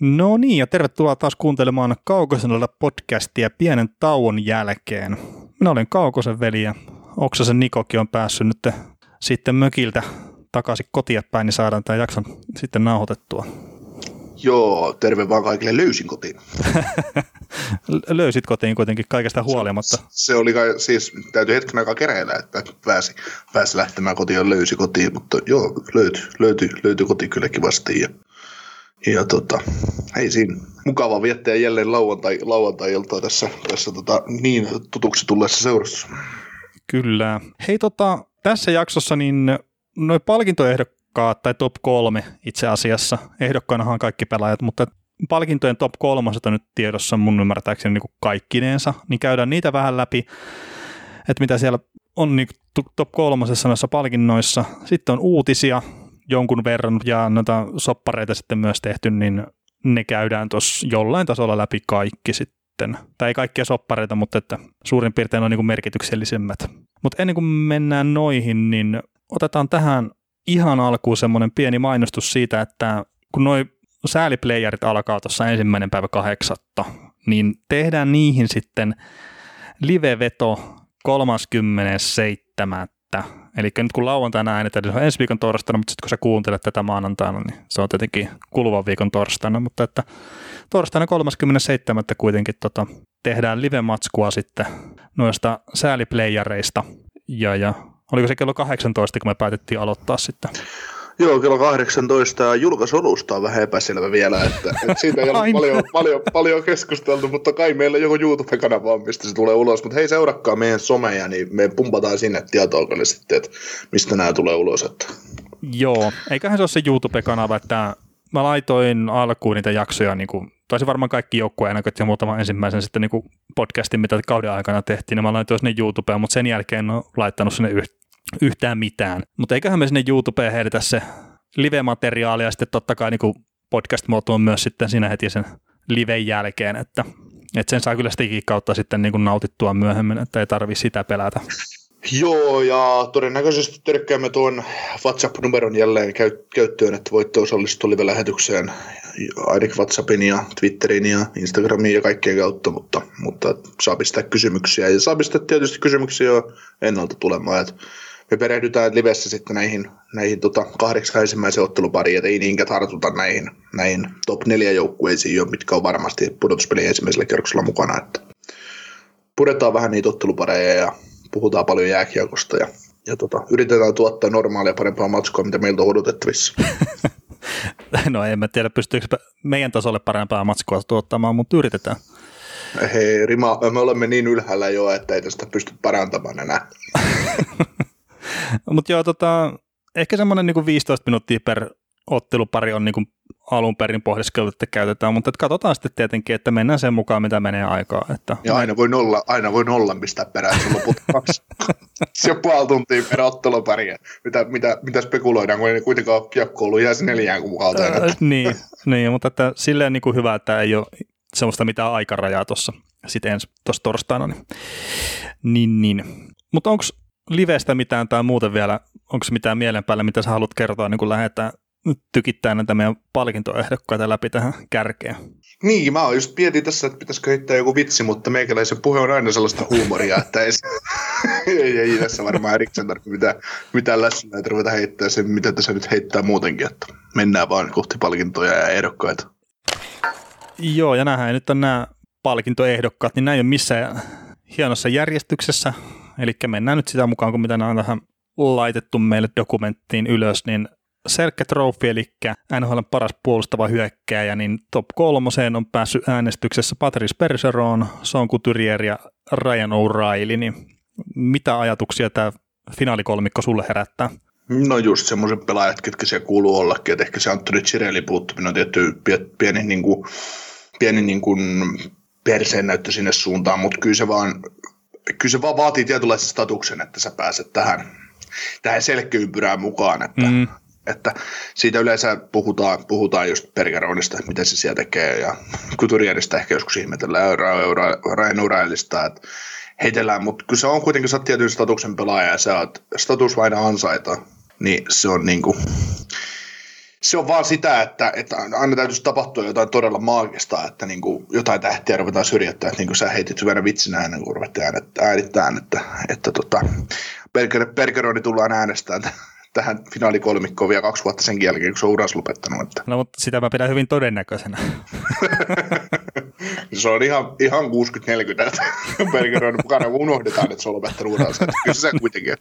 No niin, ja tervetuloa taas kuuntelemaan Kaukosenalla podcastia pienen tauon jälkeen. Minä olen Kaukosen veli ja Oksasen Nikokin on päässyt nyt sitten mökiltä takaisin kotiin päin, niin saadaan tämä jakson sitten nauhoitettua. Joo, terve vaan kaikille löysin kotiin. Löysit kotiin kuitenkin kaikesta huolimatta. Se, se oli kai, siis täytyy hetken aikaa kereillä, että pääsi, pääsi lähtemään kotiin ja löysi kotiin, mutta joo, löytyi, löytyi, löytyi koti kyllä kivasti ja, ja tota, ei siinä. Mukava viettää jälleen lauantai, lauantai-iltaa tässä, tässä tota, niin tutuksi tulleessa seurassa. Kyllä. Hei tota, tässä jaksossa niin noin palkintoehdokkaat tai top kolme itse asiassa, ehdokkaanahan kaikki pelaajat, mutta palkintojen top kolmoset on nyt tiedossa mun ymmärtääkseni niin kaikkineensa, niin käydään niitä vähän läpi, että mitä siellä on niin top kolmosessa noissa palkinnoissa. Sitten on uutisia jonkun verran ja noita soppareita sitten myös tehty, niin ne käydään tuossa jollain tasolla läpi kaikki sitten. Tai ei kaikkia soppareita, mutta että suurin piirtein on niin merkityksellisemmät. Mutta ennen kuin mennään noihin, niin otetaan tähän ihan alkuun semmoinen pieni mainostus siitä, että kun noi sääliplayerit alkaa tuossa ensimmäinen päivä kahdeksatta, niin tehdään niihin sitten live-veto 37. Eli nyt kun lauantaina äänetään, niin se on ensi viikon torstaina, mutta sitten kun sä kuuntelet tätä maanantaina, niin se on tietenkin kuluvan viikon torstaina, mutta että torstaina 37. kuitenkin tota, tehdään live-matskua sitten noista sääliplayereista ja, ja Oliko se kello 18, kun me päätettiin aloittaa sitten? Joo, kello 18 ja julkaisolusta on vähän epäselvä vielä, että, että siitä ei ole paljon, paljon, paljon keskusteltu, mutta kai meillä joku YouTube-kanava on, mistä se tulee ulos. Mutta hei, seurakkaa meidän someja, niin me pumpataan sinne tietoa sitten, että mistä nämä tulee ulos. Että. Joo, eiköhän se ole se YouTube-kanava, että mä laitoin alkuun niitä jaksoja, niin kuin, taisi varmaan kaikki joukkueen näköt ja muutama ensimmäisen sitten niin kuin podcastin, mitä kauden aikana tehtiin, niin mä laitoin sinne YouTubeen, mutta sen jälkeen en ole laittanut sinne yhtään mitään. Mutta eiköhän me sinne YouTubeen heitetä se live-materiaalia ja sitten totta kai niin podcast-muotoon myös sitten siinä heti sen liven jälkeen, että, että sen saa kyllä stikin kautta sitten niin kuin nautittua myöhemmin, että ei tarvi sitä pelätä. Joo, ja todennäköisesti törkkäämme tuon WhatsApp-numeron jälleen käyttöön, että voitte osallistua live-lähetykseen ainakin WhatsAppin ja Twitterin ja Instagramin ja kaikkien kautta, mutta, mutta saa pistää kysymyksiä ja saa pistää tietysti kysymyksiä jo ennalta tulemaan, että me perehdytään livessä sitten näihin, näihin tota, kahdeksan ensimmäisen ottelupariin, että ei niinkään tartuta näihin, näihin top neljä joukkueisiin jo, mitkä on varmasti pudotuspelin ensimmäisellä kerroksella mukana. Että puretaan vähän niitä ottelupareja ja puhutaan paljon jääkiekosta ja, ja tota, yritetään tuottaa normaalia parempaa matskoa, mitä meiltä on odotettavissa. no en mä tiedä, pystyykö meidän tasolle parempaa matskoa tuottamaan, mutta yritetään. Hei, Rima, me olemme niin ylhäällä jo, että ei tästä pysty parantamaan enää. Mutta joo, tota, ehkä semmoinen niin 15 minuuttia per ottelupari on niin kuin alun perin pohdiskeltu, että käytetään, mutta että katsotaan sitten tietenkin, että mennään sen mukaan, mitä menee aikaa. Että... Ja aina voi nolla, aina voi nolla pistää perään, se loput kaksi se puoli tuntia per ottelupari. Mitä, mitä, mitä spekuloidaan, kun ei kuitenkaan kiekko ollut jää neljään kuukauteen. Äh, niin, niin, mutta että silleen niin kuin hyvä, että ei ole semmoista mitään aikarajaa tuossa sitten ensi tuossa torstaina. Niin, niin. niin. Mutta onko livestä mitään tai muuten vielä, onko mitään mielen päällä, mitä sä haluat kertoa, niin kun lähdetään tykittää näitä meidän palkintoehdokkaita läpi tähän kärkeen. Niin, mä oon just mietin tässä, että pitäisikö heittää joku vitsi, mutta meikäläisen puhe on aina sellaista huumoria, että ei, ei, ei tässä varmaan erikseen tarvitse mitään, mitään läsnäitä ruveta heittää sen, mitä tässä nyt heittää muutenkin, että mennään vaan kohti palkintoja ja ehdokkaita. Joo, ja nähdään nyt on nämä palkintoehdokkaat, niin näin on missään hienossa järjestyksessä, eli mennään nyt sitä mukaan, kun mitä nämä on tähän laitettu meille dokumenttiin ylös, niin Selke Trophy, eli NHL paras puolustava hyökkääjä, niin top kolmoseen on päässyt äänestyksessä Patrice Perseron, Son Couturier ja Ryan O'Reilly, niin mitä ajatuksia tämä finaalikolmikko sulle herättää? No just semmoiset pelaajat, ketkä siellä kuuluu ollakin, että ehkä se Anthony Cirelli puuttuminen on tietty pieni, niin kuin, pieni niin kuin perseen näyttö sinne suuntaan, mutta kyllä se vaan, kyllä se vaan vaatii tietynlaisen statuksen, että sä pääset tähän, tähän selkkyympyrään mukaan, että, mm. että siitä yleensä puhutaan, puhutaan just Pergeronista, mitä se siellä tekee, ja Kuturierista ehkä joskus ihmetellään, Ryan Urailista, että heitellään, mutta kyllä se on kuitenkin, sä oot tietyn statuksen pelaaja, ja sä oot status vain ansaita, niin se on niin kuin, se on vaan sitä, että, että aina täytyisi tapahtua jotain todella maagista, että niin kuin jotain tähtiä ruvetaan syrjäyttää, että niin kuin sä heitit hyvänä vitsinä ennen kuin ruvettiin äänittämään, että, että tota, Bergeroni tullaan äänestämään tähän finaalikolmikkoon vielä kaksi vuotta sen jälkeen, kun se on uras lopettanut. Että. No, mutta sitä mä pidän hyvin todennäköisenä. se on ihan, ihan 60-40, että Bergeron mukana unohdetaan, että se on lopettanut uransa. Kyllä se kuitenkin.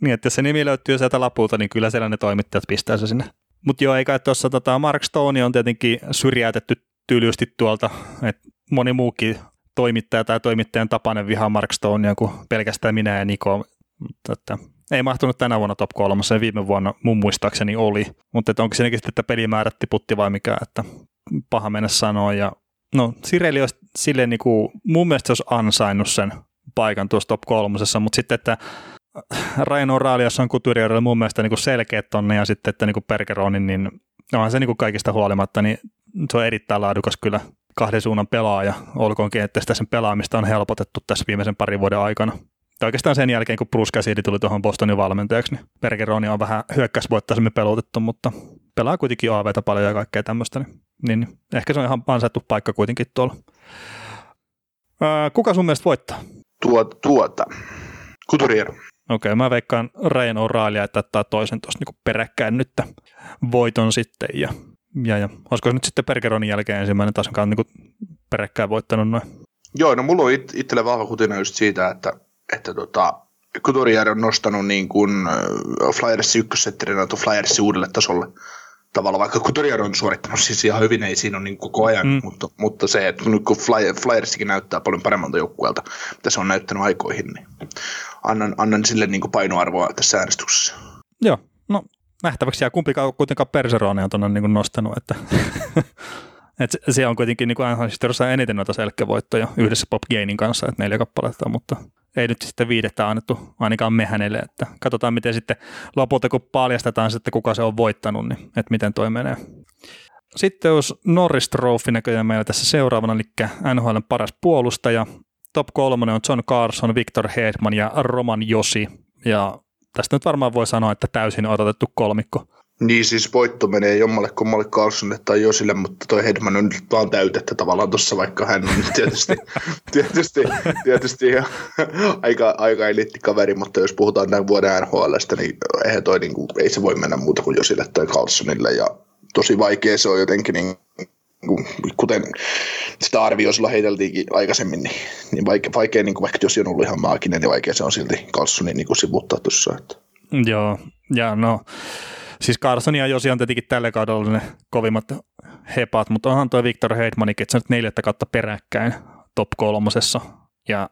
niin, että jos se nimi löytyy sieltä lapulta, niin kyllä siellä ne toimittajat pistää se sinne. Mutta joo, eikä tuossa tota, Mark Stone on tietenkin syrjäytetty tylysti tuolta, että moni muukin toimittaja tai toimittajan tapainen vihaa Mark Stonea kuin pelkästään minä ja Niko. Mutta että ei mahtunut tänä vuonna top kolmassa, viime vuonna mun muistaakseni oli, mutta että onko siinäkin sitten, että pelimäärät tiputti vai mikä, että paha mennä sanoa. Ja, no Sireli olisi silleen niin kuin, mun mielestä se olisi ansainnut sen paikan tuossa top kolmosessa, mutta sitten, että Ryan O'Reilly, on Couturier mun mielestä niin kuin selkeät tonne ja sitten, että niin kuin Pergeronin, niin onhan se niin kuin kaikista huolimatta, niin se on erittäin laadukas kyllä kahden suunnan pelaaja, olkoonkin, että sitä sen pelaamista on helpotettu tässä viimeisen parin vuoden aikana. Tai oikeastaan sen jälkeen, kun Bruce Cassidy tuli tuohon Bostonin valmentajaksi, niin Bergeroni on vähän hyökkäysvoittaisemmin pelotettu, mutta pelaa kuitenkin AVtä paljon ja kaikkea tämmöistä, niin, niin ehkä se on ihan ansaittu paikka kuitenkin tuolla. Ää, kuka sun mielestä voittaa? Tuota, tuota. Couturier. Okei, okay, mä veikkaan Ryan O'Reilly, että ottaa toisen tuosta niin peräkkäin nyt voiton sitten. Ja, ja, ja olisiko se nyt sitten Bergeronin jälkeen ensimmäinen taas, joka on niin peräkkäin voittanut noin? Joo, no mulla on it- itselle vahva kutina just siitä, että että tota, Couturier on nostanut niin kuin Flyersin ykkössetterinä tuon Flyersin uudelle tasolle tavallaan, vaikka Couturier on suorittanut siis ihan hyvin, ei siinä ole niin koko ajan, mm. mutta, mutta, se, että nyt kun Fly, Flyersikin näyttää paljon paremmalta joukkueelta, mitä se on näyttänyt aikoihin, niin annan, annan sille niin kuin painoarvoa tässä äänestyksessä. Joo, no nähtäväksi jää kumpikaan kuitenkaan Perseronia on tuonne niin nostanut, että et se on kuitenkin niin kuin eniten noita selkkävoittoja yhdessä Pop Gainin kanssa, että neljä kappaletta, mutta ei nyt sitten viidettä annettu ainakaan me hänelle, että katsotaan miten sitten lopulta kun paljastetaan sitten kuka se on voittanut, niin että miten toi menee. Sitten olisi Norris Trophy näköjään meillä tässä seuraavana, eli NHL paras puolustaja. Top kolmonen on John Carson, Victor Hedman ja Roman Josi. Ja tästä nyt varmaan voi sanoa, että täysin odotettu kolmikko. Niin siis voitto menee jommalle kummalle Carlsonille tai Josille, mutta toi Hedman on nyt vaan täytettä tavallaan tuossa, vaikka hän on tietysti, tietysti, tietysti aika, aika kaveri, mutta jos puhutaan tämän vuoden NHLstä, niin eihän toi, niin kuin, ei se voi mennä muuta kuin Josille tai Carlsonille ja tosi vaikea se on jotenkin niin kuten sitä arvioa sillä heiteltiinkin aikaisemmin, niin, niin vaikea, vaikea niin kuin, vaikka jos on ollut ihan maaginen, niin vaikea se on silti Carlsonin niin kuin sivuttaa tuossa. Että. Joo, ja no Siis Carson ja Josi on tietenkin tällä kaudella ne kovimmat hepat, mutta onhan tuo Victor Hedmanikin, että se on nyt neljättä kautta peräkkäin top kolmosessa. Ja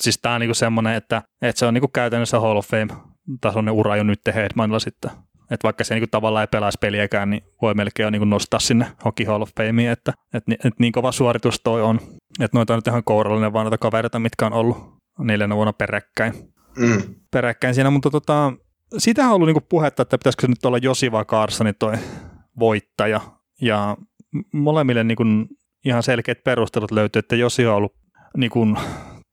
siis tämä on niinku semmoinen, että, että se on niinku käytännössä Hall of Fame-tasoinen ura jo nyt Hedmanilla sitten. Että vaikka se niinku tavallaan ei pelaisi peliäkään, niin voi melkein jo niinku nostaa sinne Hockey Hall of Fameen, että, että, että niin kova suoritus toi on. Että noita on nyt ihan kourallinen vaan noita kavereita, mitkä on ollut neljänä vuonna peräkkäin. Mm. Peräkkäin siinä, mutta tota, siitä on ollut niinku puhetta, että pitäisikö se nyt olla Josi vai Carsoni toi voittaja. Ja molemmille niinku ihan selkeät perustelut löytyy, että Josi on ollut niinku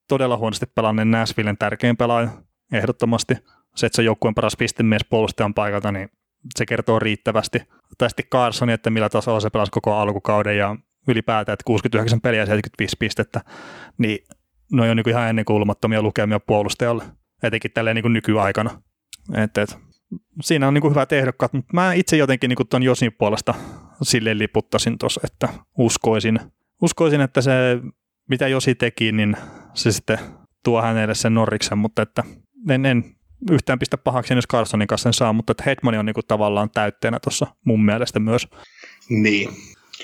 todella huonosti pelanneen Nashvillen tärkein pelaaja ehdottomasti. Se, että se on joukkueen paras pistemies puolustajan paikalta, niin se kertoo riittävästi. Tai sitten Carson, että millä tasolla se pelasi koko alkukauden ja ylipäätään, että 69 peliä ja 75 pistettä, niin ne on niin ihan ennenkuulumattomia lukemia puolustajalle, etenkin tälleen niin nykyaikana. Et, et, siinä on niin kuin hyvät ehdokkaat, mutta mä itse jotenkin niin tuon Josin puolesta sille liputtasin tuossa, että uskoisin, uskoisin, että se mitä Josi teki, niin se sitten tuo hänelle sen Norriksen, mutta että en, en yhtään pistä pahaksi, jos Carsonin kanssa sen saa, mutta että Hetman on niin kuin tavallaan täytteenä tuossa mun mielestä myös. Niin.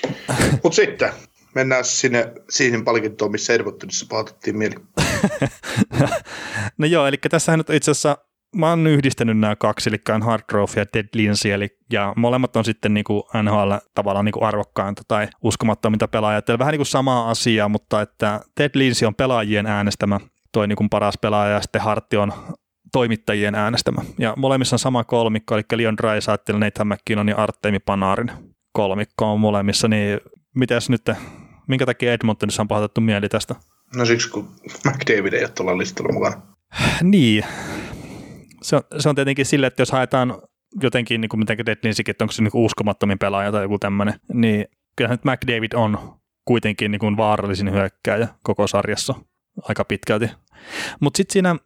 mutta sitten mennään sinne siihen palkintoon, missä Edmontonissa pahoitettiin mieli. no joo, eli tässä nyt itse asiassa mä oon yhdistänyt nämä kaksi, eli Hardgrove ja Dead Lindsay, eli, ja molemmat on sitten niin kuin NHL tavallaan niin kuin arvokkainta tai uskomattomia pelaajia. Eli vähän niin kuin samaa asiaa, mutta että Ted Lindsay on pelaajien äänestämä, toi niin kuin paras pelaaja, ja sitten Hartti on toimittajien äänestämä. Ja molemmissa on sama kolmikko, eli Leon Draisaitl, Nathan McKinnon ja Artemi Panarin kolmikko on molemmissa, niin mitäs nyt, minkä takia Edmontonissa on pahoitettu mieli tästä? No siksi, kun McDavid ei ole tuolla listalla mukana. niin, se on, se on tietenkin sille, että jos haetaan jotenkin, niin kuin miten Deadlinsikin, että onko se niin uskomattomin pelaaja tai joku tämmöinen, niin kyllähän nyt McDavid on kuitenkin niin kuin vaarallisin hyökkääjä koko sarjassa aika pitkälti. Mutta sitten siinä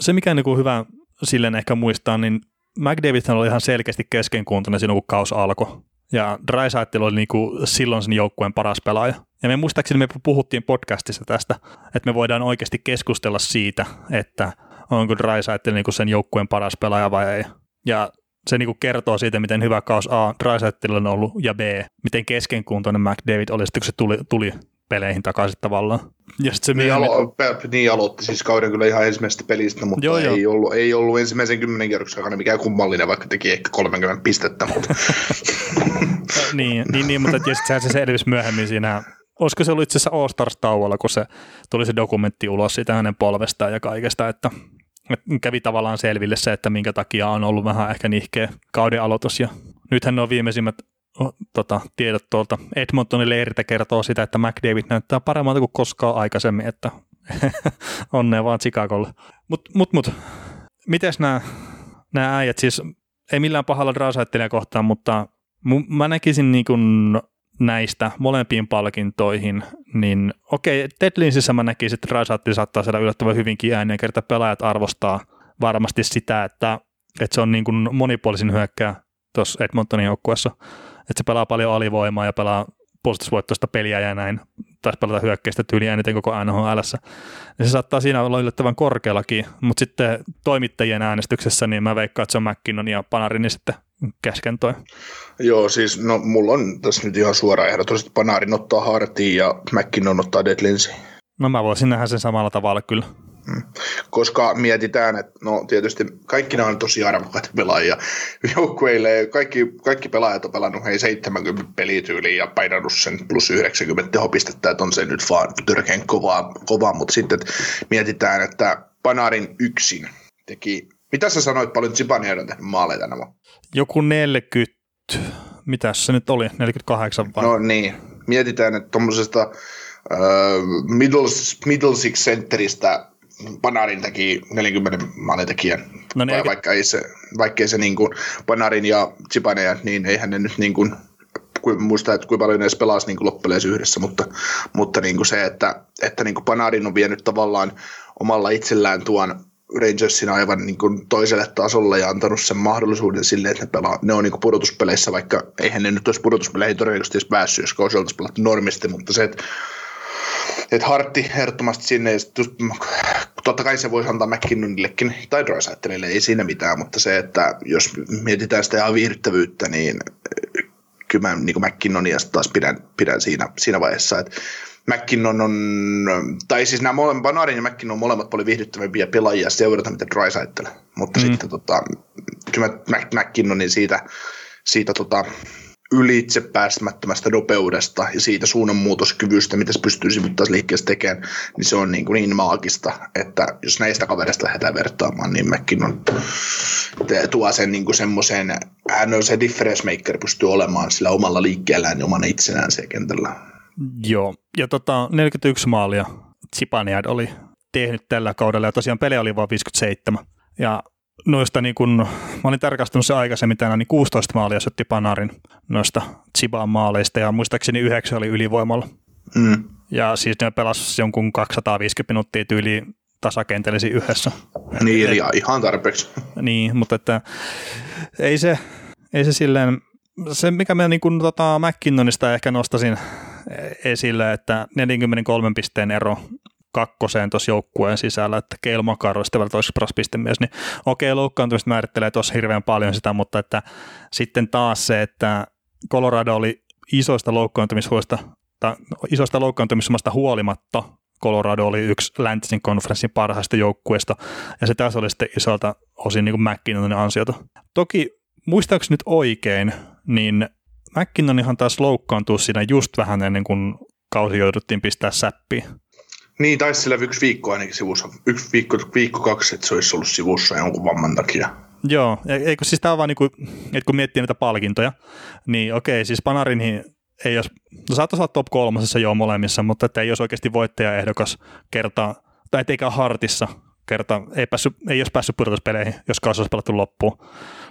se, mikä on niin hyvä silleen ehkä muistaa, niin McDavid oli ihan selkeästi keskenkuntoinen silloin, kun kaus alkoi. Ja Drysaitel oli niin kuin silloin sen joukkueen paras pelaaja. Ja me muistaakseni me puhuttiin podcastissa tästä, että me voidaan oikeasti keskustella siitä, että onko Drysaitel niin sen joukkueen paras pelaaja vai ei. Ja se niin kuin kertoo siitä, miten hyvä kaus A Drysaitel on ollut, ja B, miten keskenkuntoinen McDavid oli sitten, kun se tuli, tuli peleihin takaisin tavallaan. Ja se niin, alo- niin aloitti siis kauden kyllä ihan ensimmäisestä pelistä, mutta joo, ei, joo. Ollut, ei ollut ensimmäisen kymmenen kierroksen aikana mikään kummallinen, vaikka teki ehkä 30 pistettä. Mutta. niin, niin, niin, mutta sitten se selvisi myöhemmin siinä olisiko se ollut itse asiassa All Stars-tauolla, kun se tuli se dokumentti ulos siitä hänen polvestaan ja kaikesta, että, että kävi tavallaan selville se, että minkä takia on ollut vähän ehkä nihkeä kauden aloitus ja nythän ne on viimeisimmät tota, tiedot tuolta Edmontonin leiriltä kertoo sitä, että McDavid näyttää paremmalta kuin koskaan aikaisemmin, että onnea vaan Chicagolle. Mutta mut, mut, mites nämä äijät, siis ei millään pahalla drausaittelijaa kohtaan, mutta mä näkisin niin kuin näistä molempiin palkintoihin, niin okei, Deadlinsissä mä näkisin, että Raisatti saattaa saada yllättävän hyvinkin ääniä, kertaa pelaajat arvostaa varmasti sitä, että, että se on niin kuin monipuolisin hyökkää tuossa Edmontonin joukkueessa, että se pelaa paljon alivoimaa ja pelaa puolustusvoittoista peliä ja näin, taisi pelata hyökkäistä tyyliä eniten koko NHL. Ja se saattaa siinä olla yllättävän korkeallakin, mutta sitten toimittajien äänestyksessä, niin mä veikkaan, että se on McKinnon ja Panarin sitten käsken toi. Joo, siis no mulla on tässä nyt ihan suora ehdotus, että Panarin ottaa Hartiin ja McKinnon ottaa Deadlinsi. No mä voisin nähdä sen samalla tavalla kyllä. Mm. Koska mietitään, että no tietysti kaikki nämä on tosi arvokkaita pelaajia joukkueille. Kaikki, kaikki pelaajat on pelannut hei 70 pelityyliin ja painanut sen plus 90 tehopistettä, että on se nyt vaan törkeän kovaa, kovaa. mutta sitten että mietitään, että Panarin yksin teki, mitä sä sanoit paljon Zibania on tehnyt maaleja tänä vuonna? Joku 40, mitä se nyt oli, 48 vai? No niin, mietitään, että tuommoisesta uh, Middles, Middlesix Centeristä Panarin teki 40 maalintekijän, no niin, vaikka, ei se, vaikka ei se niin kuin Panarin ja Zipaneja, niin eihän ne nyt niin kuin, muista, että kuinka paljon ne edes pelasi niin loppujen yhdessä, mutta, mutta niin kuin se, että, että niin kuin Panarin on vienyt tavallaan omalla itsellään tuon Rangersin aivan niin kuin toiselle tasolle ja antanut sen mahdollisuuden sille, että ne, pelaa, ne on niin kuin pudotuspeleissä, vaikka eihän ne nyt olisi pudotuspeleihin todennäköisesti edes päässyt, jos oltaisiin pelattu normisti, mutta se, että että Hartti ehdottomasti sinne, ja totta kai se voisi antaa McKinnonillekin tai Drysaitelille, ei siinä mitään, mutta se, että jos mietitään sitä ihan viihdyttävyyttä, niin kyllä mä niin McKinnonia taas pidän, pidän siinä, siinä vaiheessa, että McKinnon on, tai siis nämä molemmat, Banarin ja McKinnon on molemmat paljon viihdyttävämpiä pelaajia seurata, mitä Drysaitel. Mutta mm. sitten tota, kyllä McKinnonin siitä, siitä tota, ylitse päästämättömästä nopeudesta ja siitä suunnanmuutoskyvystä, mitä se pystyy sivuttaisi liikkeessä tekemään, niin se on niin, kuin niin maagista, että jos näistä kavereista lähdetään vertaamaan, niin mekin on tuo sen niin kuin semmoisen, hän on se difference maker, pystyy olemaan sillä omalla liikkeellään ja omana itsenään siellä kentällä. Joo, ja tota, 41 maalia Zipaniad oli tehnyt tällä kaudella, ja tosiaan pelejä oli vain 57. Ja noista, niin kun, mä olin tarkastanut se aikaisemmin tänään, niin 16 maalia syötti Panarin noista Chibaan maaleista, ja muistaakseni yhdeksän oli ylivoimalla. Mm. Ja siis ne pelasi jonkun 250 minuuttia tyyliin tasakentelisi yhdessä. Niin, eli ihan tarpeeksi. Niin, mutta että ei se, ei se silleen, se mikä mä niin kuin, tota, McKinnonista ehkä nostasin esille, että 43 pisteen ero kakkoseen tuossa joukkueen sisällä, että Keil Makar olisi vielä toiseksi paras pistemies, niin okei, loukkaantumista määrittelee tuossa hirveän paljon sitä, mutta että sitten taas se, että Colorado oli isoista loukkaantumishuolista, tai isoista loukkaantumismasta huolimatta Colorado oli yksi läntisen konferenssin parhaista joukkueista, ja se taas oli sitten isolta osin niin McKinnonin ansiota. Toki muistaakseni nyt oikein, niin McKinnonihan taas loukkaantuu siinä just vähän ennen kuin kausi jouduttiin pistää säppiin. Niin, taisi sillä yksi viikko ainakin sivussa. Yksi viikko, viikko kaksi, että se olisi ollut sivussa jonkun vamman takia. Joo, eikö siis tämä on vaan niin kuin, että kun miettii näitä palkintoja, niin okei, siis Panarin ei olisi, no saattaisi olla top kolmosessa jo molemmissa, mutta että ei olisi oikeasti voittajaehdokas kertaa, tai eikä Hartissa kerta ei, päässyt, ei olisi päässyt pudotuspeleihin, jos kausi olisi pelattu loppuun.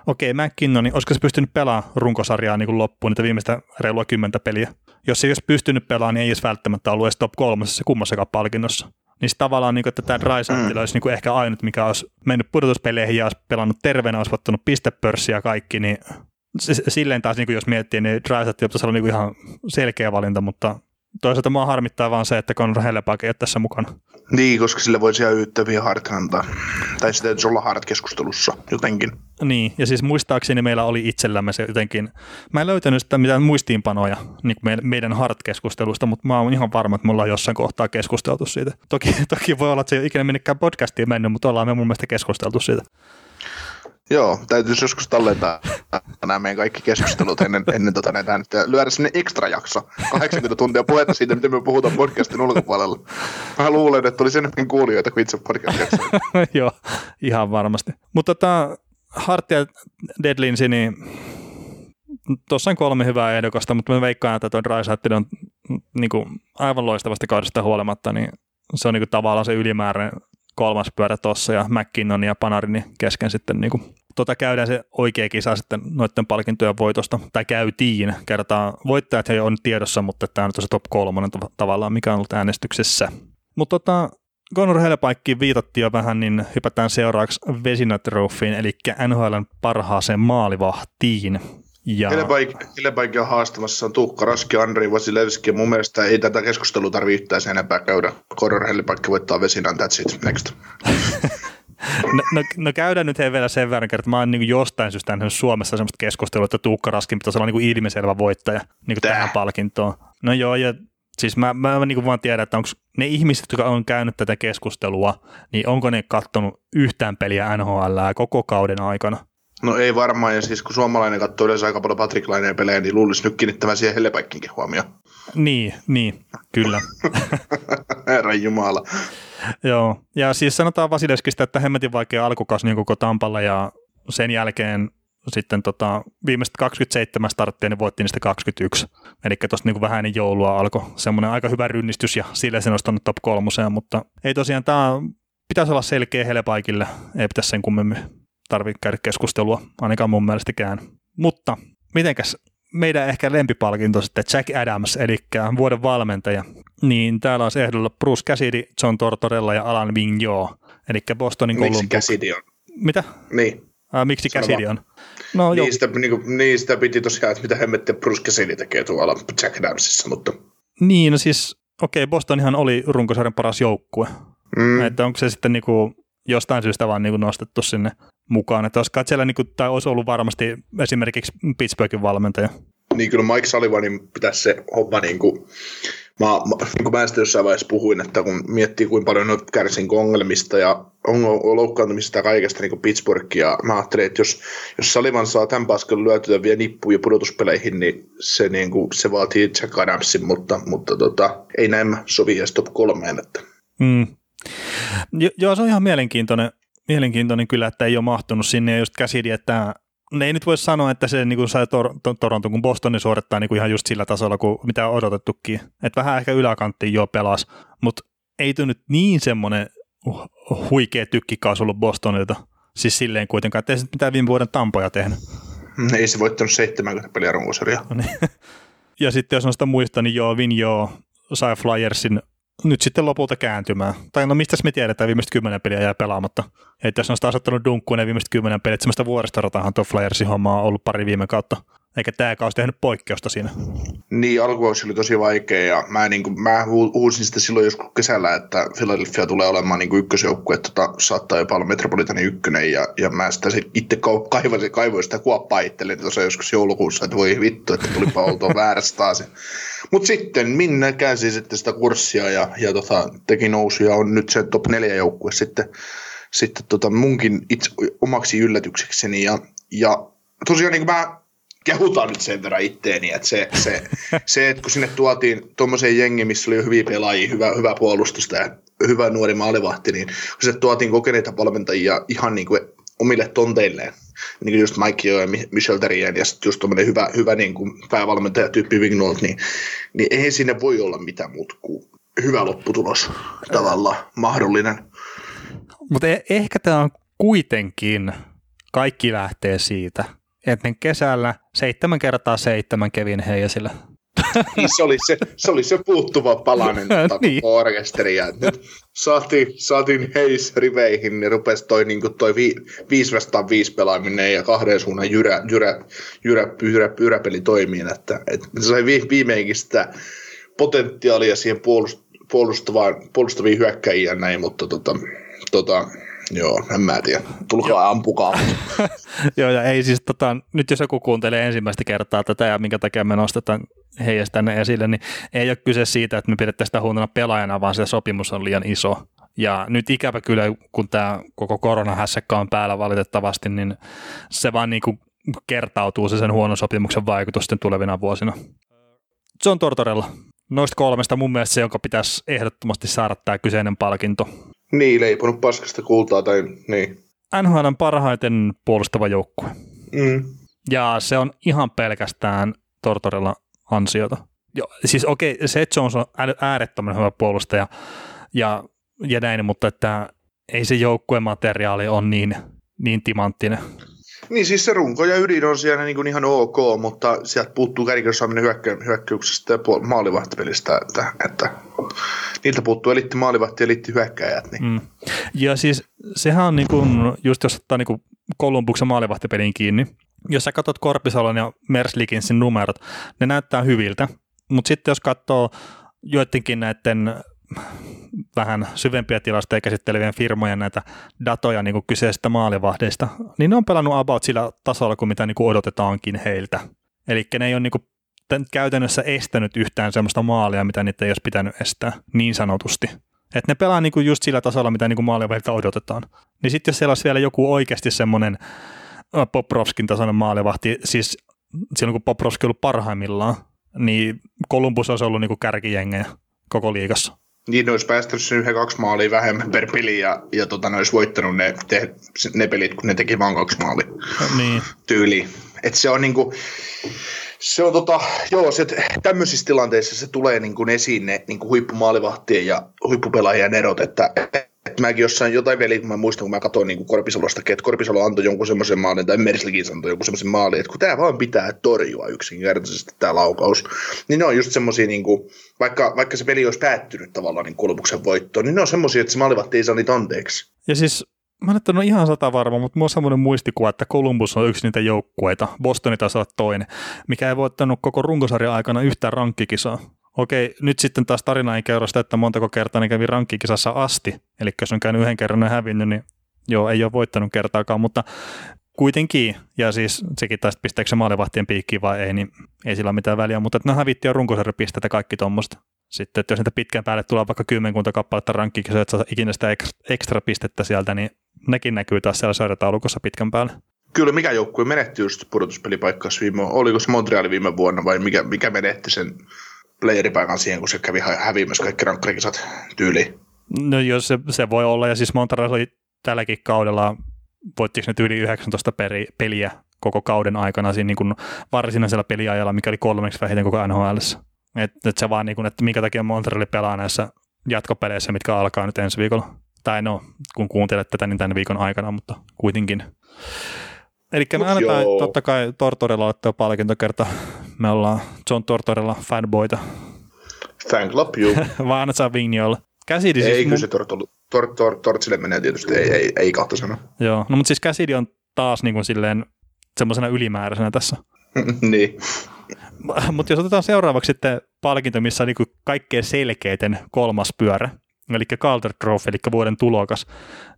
Okei, McKinnon, niin olisiko se pystynyt pelaamaan runkosarjaa niin kuin loppuun, niitä viimeistä reilua kymmentä peliä. Jos ei olisi pystynyt pelaamaan, niin ei olisi välttämättä ollut edes top kolmosessa kummassakaan palkinnossa. Niin tavallaan, niin kuin, että tämä Drysaitl mm. olisi niin kuin ehkä ainut, mikä olisi mennyt pudotuspeleihin ja olisi pelannut terveenä, olisi ottanut pistepörssiä ja kaikki, niin silleen taas, niin kuin jos miettii, niin Drysaitl pitäisi olla niin kuin ihan selkeä valinta, mutta toisaalta mua harmittaa vaan se, että Conor Hellepak ei ole tässä mukana. Niin, koska sille voisi ihan yhtäviä Hart antaa. Tai sitten täytyisi olla Hart keskustelussa jotenkin. Niin, ja siis muistaakseni meillä oli itsellämme se jotenkin, mä en löytänyt sitä mitään muistiinpanoja niin meidän Hart-keskustelusta, mutta mä oon ihan varma, että me ollaan jossain kohtaa keskusteltu siitä. Toki, toki voi olla, että se ei ole ikinä minnekään podcastiin mennyt, mutta ollaan me mun mielestä keskusteltu siitä. Joo, täytyisi joskus tallentaa nämä meidän kaikki keskustelut ennen, ennen tota näitä nyt lyödä sinne ekstra jakso. 80 tuntia puhetta siitä, miten me puhutaan podcastin ulkopuolella. Mä luulen, että olisi enemmän kuulijoita kuin itse podcast Joo, ihan varmasti. Mutta tota, Hart ja Deadlinsi, niin tuossa on kolme hyvää ehdokasta, mutta mä veikkaan, että tuo Drysaitl on niin kuin, aivan loistavasta kaudesta huolimatta, niin se on niin kuin, tavallaan se ylimääräinen kolmas pyörä tuossa ja McKinnon ja Panarini kesken sitten niin kuin, tota käydään se oikea kisa sitten noiden palkintojen voitosta, tai käytiin, kertaa voittajat he on tiedossa, mutta tämä on se top kolmonen tavallaan, mikä on ollut äänestyksessä. Mutta tota, Conor Helepaikkiin viitattiin jo vähän, niin hypätään seuraavaksi Vesina eli NHLn parhaaseen maalivahtiin. Ja... Helepaikki on haastamassa on Tuukka Raski, Andri Vasilevski, mun mielestä ei tätä keskustelua tarvitse yhtään enempää käydä. Conor Helepaikki voittaa Vesinan, that's it, next. No, no, no käydään nyt vielä sen verran, että mä oon niin jostain syystä nähnyt Suomessa sellaista keskustelua, että Tuukka Raskin pitäisi olla niin ilmiselvä voittaja niin tähän palkintoon. No joo, ja siis mä, mä niin vaan tiedän, että onko ne ihmiset, jotka on käynyt tätä keskustelua, niin onko ne katsonut yhtään peliä NHL koko kauden aikana? No ei varmaan, ja siis kun suomalainen katsoo yleensä aika paljon Patrick Laineen pelejä, niin luulisi nyt kiinnittävän siihen Hellepäikkinkin huomioon. Niin, niin, kyllä. Herran Jumala. Joo, ja siis sanotaan Vasileskista, että hemmetin vaikea alkukausi niin koko Tampalla ja sen jälkeen sitten tota, viimeiset 27 starttia, niin voitti niistä 21. Eli tuosta niin vähän ennen joulua alkoi semmoinen aika hyvä rynnistys ja sille se nostanut top kolmoseen, mutta ei tosiaan tämä pitäisi olla selkeä Helepaikille, ei pitäisi sen kummemmin tarvitse käydä keskustelua, ainakaan mun mielestäkään. Mutta mitenkäs meidän ehkä lempipalkinto sitten Jack Adams, eli vuoden valmentaja, niin täällä olisi ehdolla Bruce Cassidy, John Tortorella ja Alan Vigneault, eli Bostonin Miksi Columbus. Cassidy on? Mitä? Niin. Äh, miksi Sano Cassidy on? No, niin, sitä, niin, kuin, niin, sitä piti tosiaan, että mitä hemmettiä Bruce Cassidy tekee tuolla Jack Adamsissa, mutta... Niin, no siis, okei, okay, Bostonihan oli runkosarjan paras joukkue. Mm. Että onko se sitten niinku jostain syystä vaan niinku nostettu sinne mukaan. Että olisiko siellä, niinku, tai olisi ollut varmasti esimerkiksi Pittsburghin valmentaja. Niin kyllä Mike Sullivanin pitäisi se homma niin kuin, mä, mä, niin kuin mä jossain vaiheessa puhuin, että kun miettii kuinka paljon on kärsin ongelmista ja loukkaantumisesta ja kaikesta niin Pittsburgh, ja mä ajattelin, että jos, jos Sullivan saa tämän paskan lyötyä vielä nippuja pudotuspeleihin, niin se, niin kuin, se vaatii Jack Adamsin, mutta, mutta tota, ei näin sovi edes top kolmeen. Että. Mm. Jo, joo, se on ihan mielenkiintoinen, mielenkiintoinen kyllä, että ei ole mahtunut sinne ja just käsidi, että ne ei nyt voi sanoa, että se niin kuin sai Tor- Tor- Toronto, kun Bostoni suorittaa niin kuin ihan just sillä tasolla, kuin mitä on odotettukin. Että vähän ehkä yläkanttiin jo pelas, mutta ei tule nyt niin semmoinen huikea tykkikaus ollut Bostonilta. Siis silleen kuitenkaan, että ei se mitään viime vuoden tampoja tehnyt. Ei se voittanut 70 peliä runkosarjaa. Ja sitten jos sitä muista, niin joo, Vin joo, sai Flyersin nyt sitten lopulta kääntymään. Tai no mistä me tiedetään, viimeiset kymmenen peliä jää pelaamatta. Että jos on sitä asettanut dunkkuun ne viimeiset kymmenen peliä, semmoista vuoristoratahan tuo Flyersin homma on ollut pari viime kautta. Eikä tämä kausi tehnyt poikkeusta siinä. Niin, alkuvuosi oli tosi vaikea ja mä, niin kuin, mä huusin sitä silloin joskus kesällä, että Philadelphia tulee olemaan niin ykkösjoukkue, että tota, saattaa jopa olla Metropolitani ykkönen ja, ja mä sitä itse kaivoin, kaivoin sitä kuoppaa itselleni tuossa joskus joulukuussa, että voi vittu, että tulipa oltua väärässä taas. Mutta sitten Minne käänsi sitten sitä kurssia ja, ja tota, teki nousuja, on nyt se top 4 joukkue sitten, sitten tota munkin itse, omaksi yllätyksekseni. Ja, ja tosiaan niin kuin mä kehutaan nyt sen verran itteeni, että se, se, se että kun sinne tuotiin tuommoiseen jengi, missä oli hyviä pelaajia, hyvä, hyvä puolustusta ja hyvä nuori maalivahti, niin kun sinne tuotiin kokeneita valmentajia ihan niin kuin omille tonteilleen, niin kuin just Mike ja Michel Terrien ja sitten just tuommoinen hyvä, hyvä niin kuin päävalmentajatyyppi Vignolt, niin, niin eihän sinne voi olla mitään muuta kuin hyvä lopputulos tavallaan mahdollinen. mutta e- ehkä tämä on kuitenkin, kaikki lähtee siitä, että kesällä seitsemän kertaa seitsemän Kevin Heijasille niin se oli se, se, oli se puuttuva palanen niin. orkesteria. Nyt saatiin, saatiin heis riveihin, niin rupesi toi, niin toi vi, viisi vastaan viisi pelaaminen ja kahden suunnan jyrä, jyrä, jyrä, jyrä, jyräpeli toimii. Että, että se sai viimeinkin sitä potentiaalia siihen puolust, puolustavaan, puolustaviin hyökkäjiin ja näin, mutta tota, tota, Joo, en mä tiedä. Tulkaa ampukaa. Joo, ja ei siis tota, nyt jos joku kuuntelee ensimmäistä kertaa tätä ja minkä takia me nostetaan heistä tänne esille, niin ei ole kyse siitä, että me pidettäisiin sitä huonona pelaajana, vaan se sopimus on liian iso. Ja nyt ikävä kyllä, kun tämä koko koronahässäkkä on päällä valitettavasti, niin se vaan niin kuin kertautuu se sen huonon sopimuksen vaikutusten tulevina vuosina. John Tortorella. Noista kolmesta mun mielestä se, jonka pitäisi ehdottomasti saada tämä kyseinen palkinto. Niin, leiponut paskasta kultaa tai niin. NHL on parhaiten puolustava joukkue. Mm. Ja se on ihan pelkästään Tortorella ansiota. Jo, siis okei, okay, Seth Jones on äärettömän hyvä puolustaja ja, ja näin, mutta että ei se joukkueen materiaali on niin, niin timanttinen. Niin siis se runko ja ydin on siellä niin kuin ihan ok, mutta sieltä puuttuu kärkiosaaminen hyökkä, hyökkäyksestä ja puol- maalivahtipelistä, että, että niiltä puuttuu elitti maalivahti ja elitti hyökkäjät. Niin. Mm. Ja siis sehän on niin kuin, just jos ottaa niin Kolumbuksen maalivahtipeliin kiinni, jos sä katsot Korpisalon ja Merslikinsin numerot, ne näyttää hyviltä, mutta sitten jos katsoo joidenkin näiden vähän syvempiä tilastoja käsittelevien firmojen näitä datoja niin kuin kyseisistä maalivahdeista, niin ne on pelannut about sillä tasolla kuin mitä niin kuin odotetaankin heiltä. Eli ne ei ole niin kuin käytännössä estänyt yhtään sellaista maalia, mitä niitä ei olisi pitänyt estää, niin sanotusti. Että ne pelaa niin kuin just sillä tasolla, mitä niin kuin maalivahdilta odotetaan. Niin sitten jos siellä olisi vielä joku oikeasti semmoinen Poprovskin tasoinen maalivahti, siis silloin kun Poprovski on ollut parhaimmillaan, niin Columbus olisi ollut niin kuin kärkijengejä koko liigassa. Niin, ne olisi päästänyt sen yhden kaksi maalia vähemmän per peli ja, ja tota, ne olisi voittanut ne, te, ne pelit, kun ne teki vain kaksi maalia niin. tyyli. Et se on niinku, se on tota, joo, se, tämmöisissä tilanteissa se tulee niin kuin esiin ne niin kuin huippumaalivahtien ja huippupelaajien erot, että, että mäkin jossain jotain veli, kun mä muistan, kun mä katsoin niin Korpisalosta, että Korpisalo antoi jonkun semmoisen maalin, tai Merslikin antoi jonkun semmoisen maalin, että kun tämä vaan pitää torjua yksinkertaisesti tämä laukaus, niin ne on just semmoisia, niin vaikka, vaikka se peli olisi päättynyt tavallaan niin kolmuksen voittoon, niin ne on semmoisia, että se maalivahti ei saa niitä anteeksi. Ja siis mä en ole ihan sata varma, mutta mulla on semmoinen muistikuva, että Columbus on yksi niitä joukkueita, Bostoni olla toinen, mikä ei voittanut koko runkosarjan aikana yhtään rankkikisaa. Okei, nyt sitten taas tarina ei kerro sitä, että montako kertaa ne kävi rankkikisassa asti. Eli jos on käynyt yhden kerran ja hävinnyt, niin joo, ei ole voittanut kertaakaan, mutta kuitenkin, ja siis sekin taas pisteekö se maalivahtien piikkiin vai ei, niin ei sillä ole mitään väliä, mutta ne hävitti jo runkosarjapisteitä kaikki tuommoista. Sitten, että jos niitä pitkän päälle tulee vaikka kymmenkunta kappaletta rankkikisoja, että saa ikinä sitä ekstra pistettä sieltä, niin nekin näkyy taas siellä sarjataulukossa pitkän päälle. Kyllä, mikä joukkue menetti just pudotuspelipaikkaus viime Oliko se Montreal viime vuonna vai mikä, mikä menetti sen playeripaikan siihen, kun se kävi häviämässä kaikki rankkarikisat tyyliin? No jos se, se, voi olla, ja siis Montreal oli tälläkin kaudella, voittiko ne yli 19 peri, peliä koko kauden aikana siinä niin kuin varsinaisella peliajalla, mikä oli kolmeksi vähiten koko NHL. Että et se vaan, niin kuin, että minkä takia Montreal pelaa näissä jatkopeleissä, mitkä alkaa nyt ensi viikolla. Tai no, kun kuuntelet tätä, niin tämän viikon aikana, mutta kuitenkin. Eli me annetaan joo. totta kai Tortorella ottaa palkintokerta. Me ollaan John Tortorella fanboita. Fan club, juu. Vaan annetaan Vigneolle. Käsidi siis... Ei, kyllä se Tortsille tor, tor, tor, menee tietysti, ei, ei, ei kahta sanoa. Joo, no mutta siis Käsidi on taas niin kuin silleen semmoisena ylimääräisenä tässä. niin. Mutta jos otetaan seuraavaksi sitten palkinto, missä on niin kaikkein selkeiten kolmas pyörä, eli Calder Trophy, eli vuoden tulokas,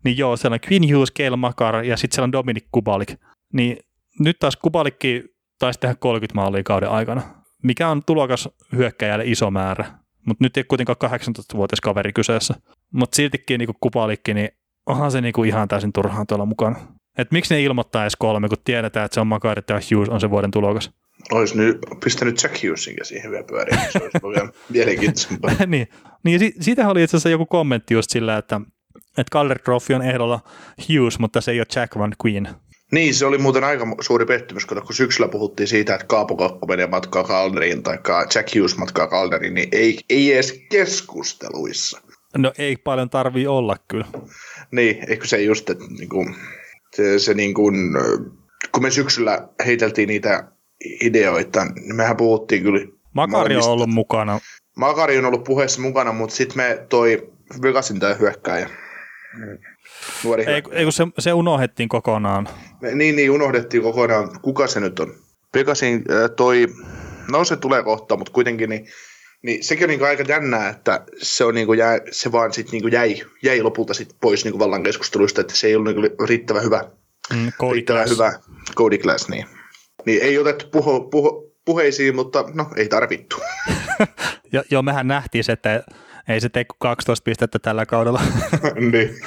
niin joo, siellä on Quinn Hughes, Kel Makar ja sitten siellä on Dominic Kubalik. Niin nyt taas Kubalikki taisi tehdä 30 maalia kauden aikana, mikä on tulokas hyökkäjälle iso määrä. Mutta nyt ei kuitenkaan 18-vuotias kaveri kyseessä. Mutta siltikin niin Kubalikki, niin onhan se niin ihan täysin turhaan tuolla mukana. Et miksi ne ilmoittaa edes kolme, kun tiedetään, että se on Makarit ja Hughes on se vuoden tulokas? Olisi nyt pistänyt Jack Hughesinkin siihen vielä pyöriin, se olisi vielä mielenkiintoisempaa. niin, niin si- siitä oli itse asiassa joku kommentti just sillä, että, että Calder Trophy on ehdolla Hughes, mutta se ei ole Jack Van Queen. Niin, se oli muuten aika suuri pettymys, kun syksyllä puhuttiin siitä, että Kaapo Kokko menee matkaa Calderiin tai Jack Hughes matkaa Calderiin, niin ei, ei edes keskusteluissa No ei paljon tarvii olla kyllä. Niin, eikö se just, että niin kuin, se, se niin kuin, kun me syksyllä heiteltiin niitä ideoita, niin mehän puhuttiin kyllä Makari on ollut mukana. Makari on ollut puheessa mukana, mutta sitten me toi Vegasin tämä hyökkääjä. Nuori ei, ei kun se, se unohdettiin kokonaan. Niin, niin, unohdettiin kokonaan. Kuka se nyt on? Pegasin äh, toi, no se tulee kohta, mutta kuitenkin niin, niin sekin on niin aika jännää, että se, on niin jää, se vaan sit niin jäi, jäi lopulta sit pois niin vallan keskusteluista, että se ei ollut niin riittävän hyvä. Mm, riittävän hyvä Cody Class, niin. niin ei otettu puho, puho, puheisiin, mutta no ei tarvittu. jo, joo, mehän nähtiin se, että ei se tee 12 pistettä tällä kaudella. niin,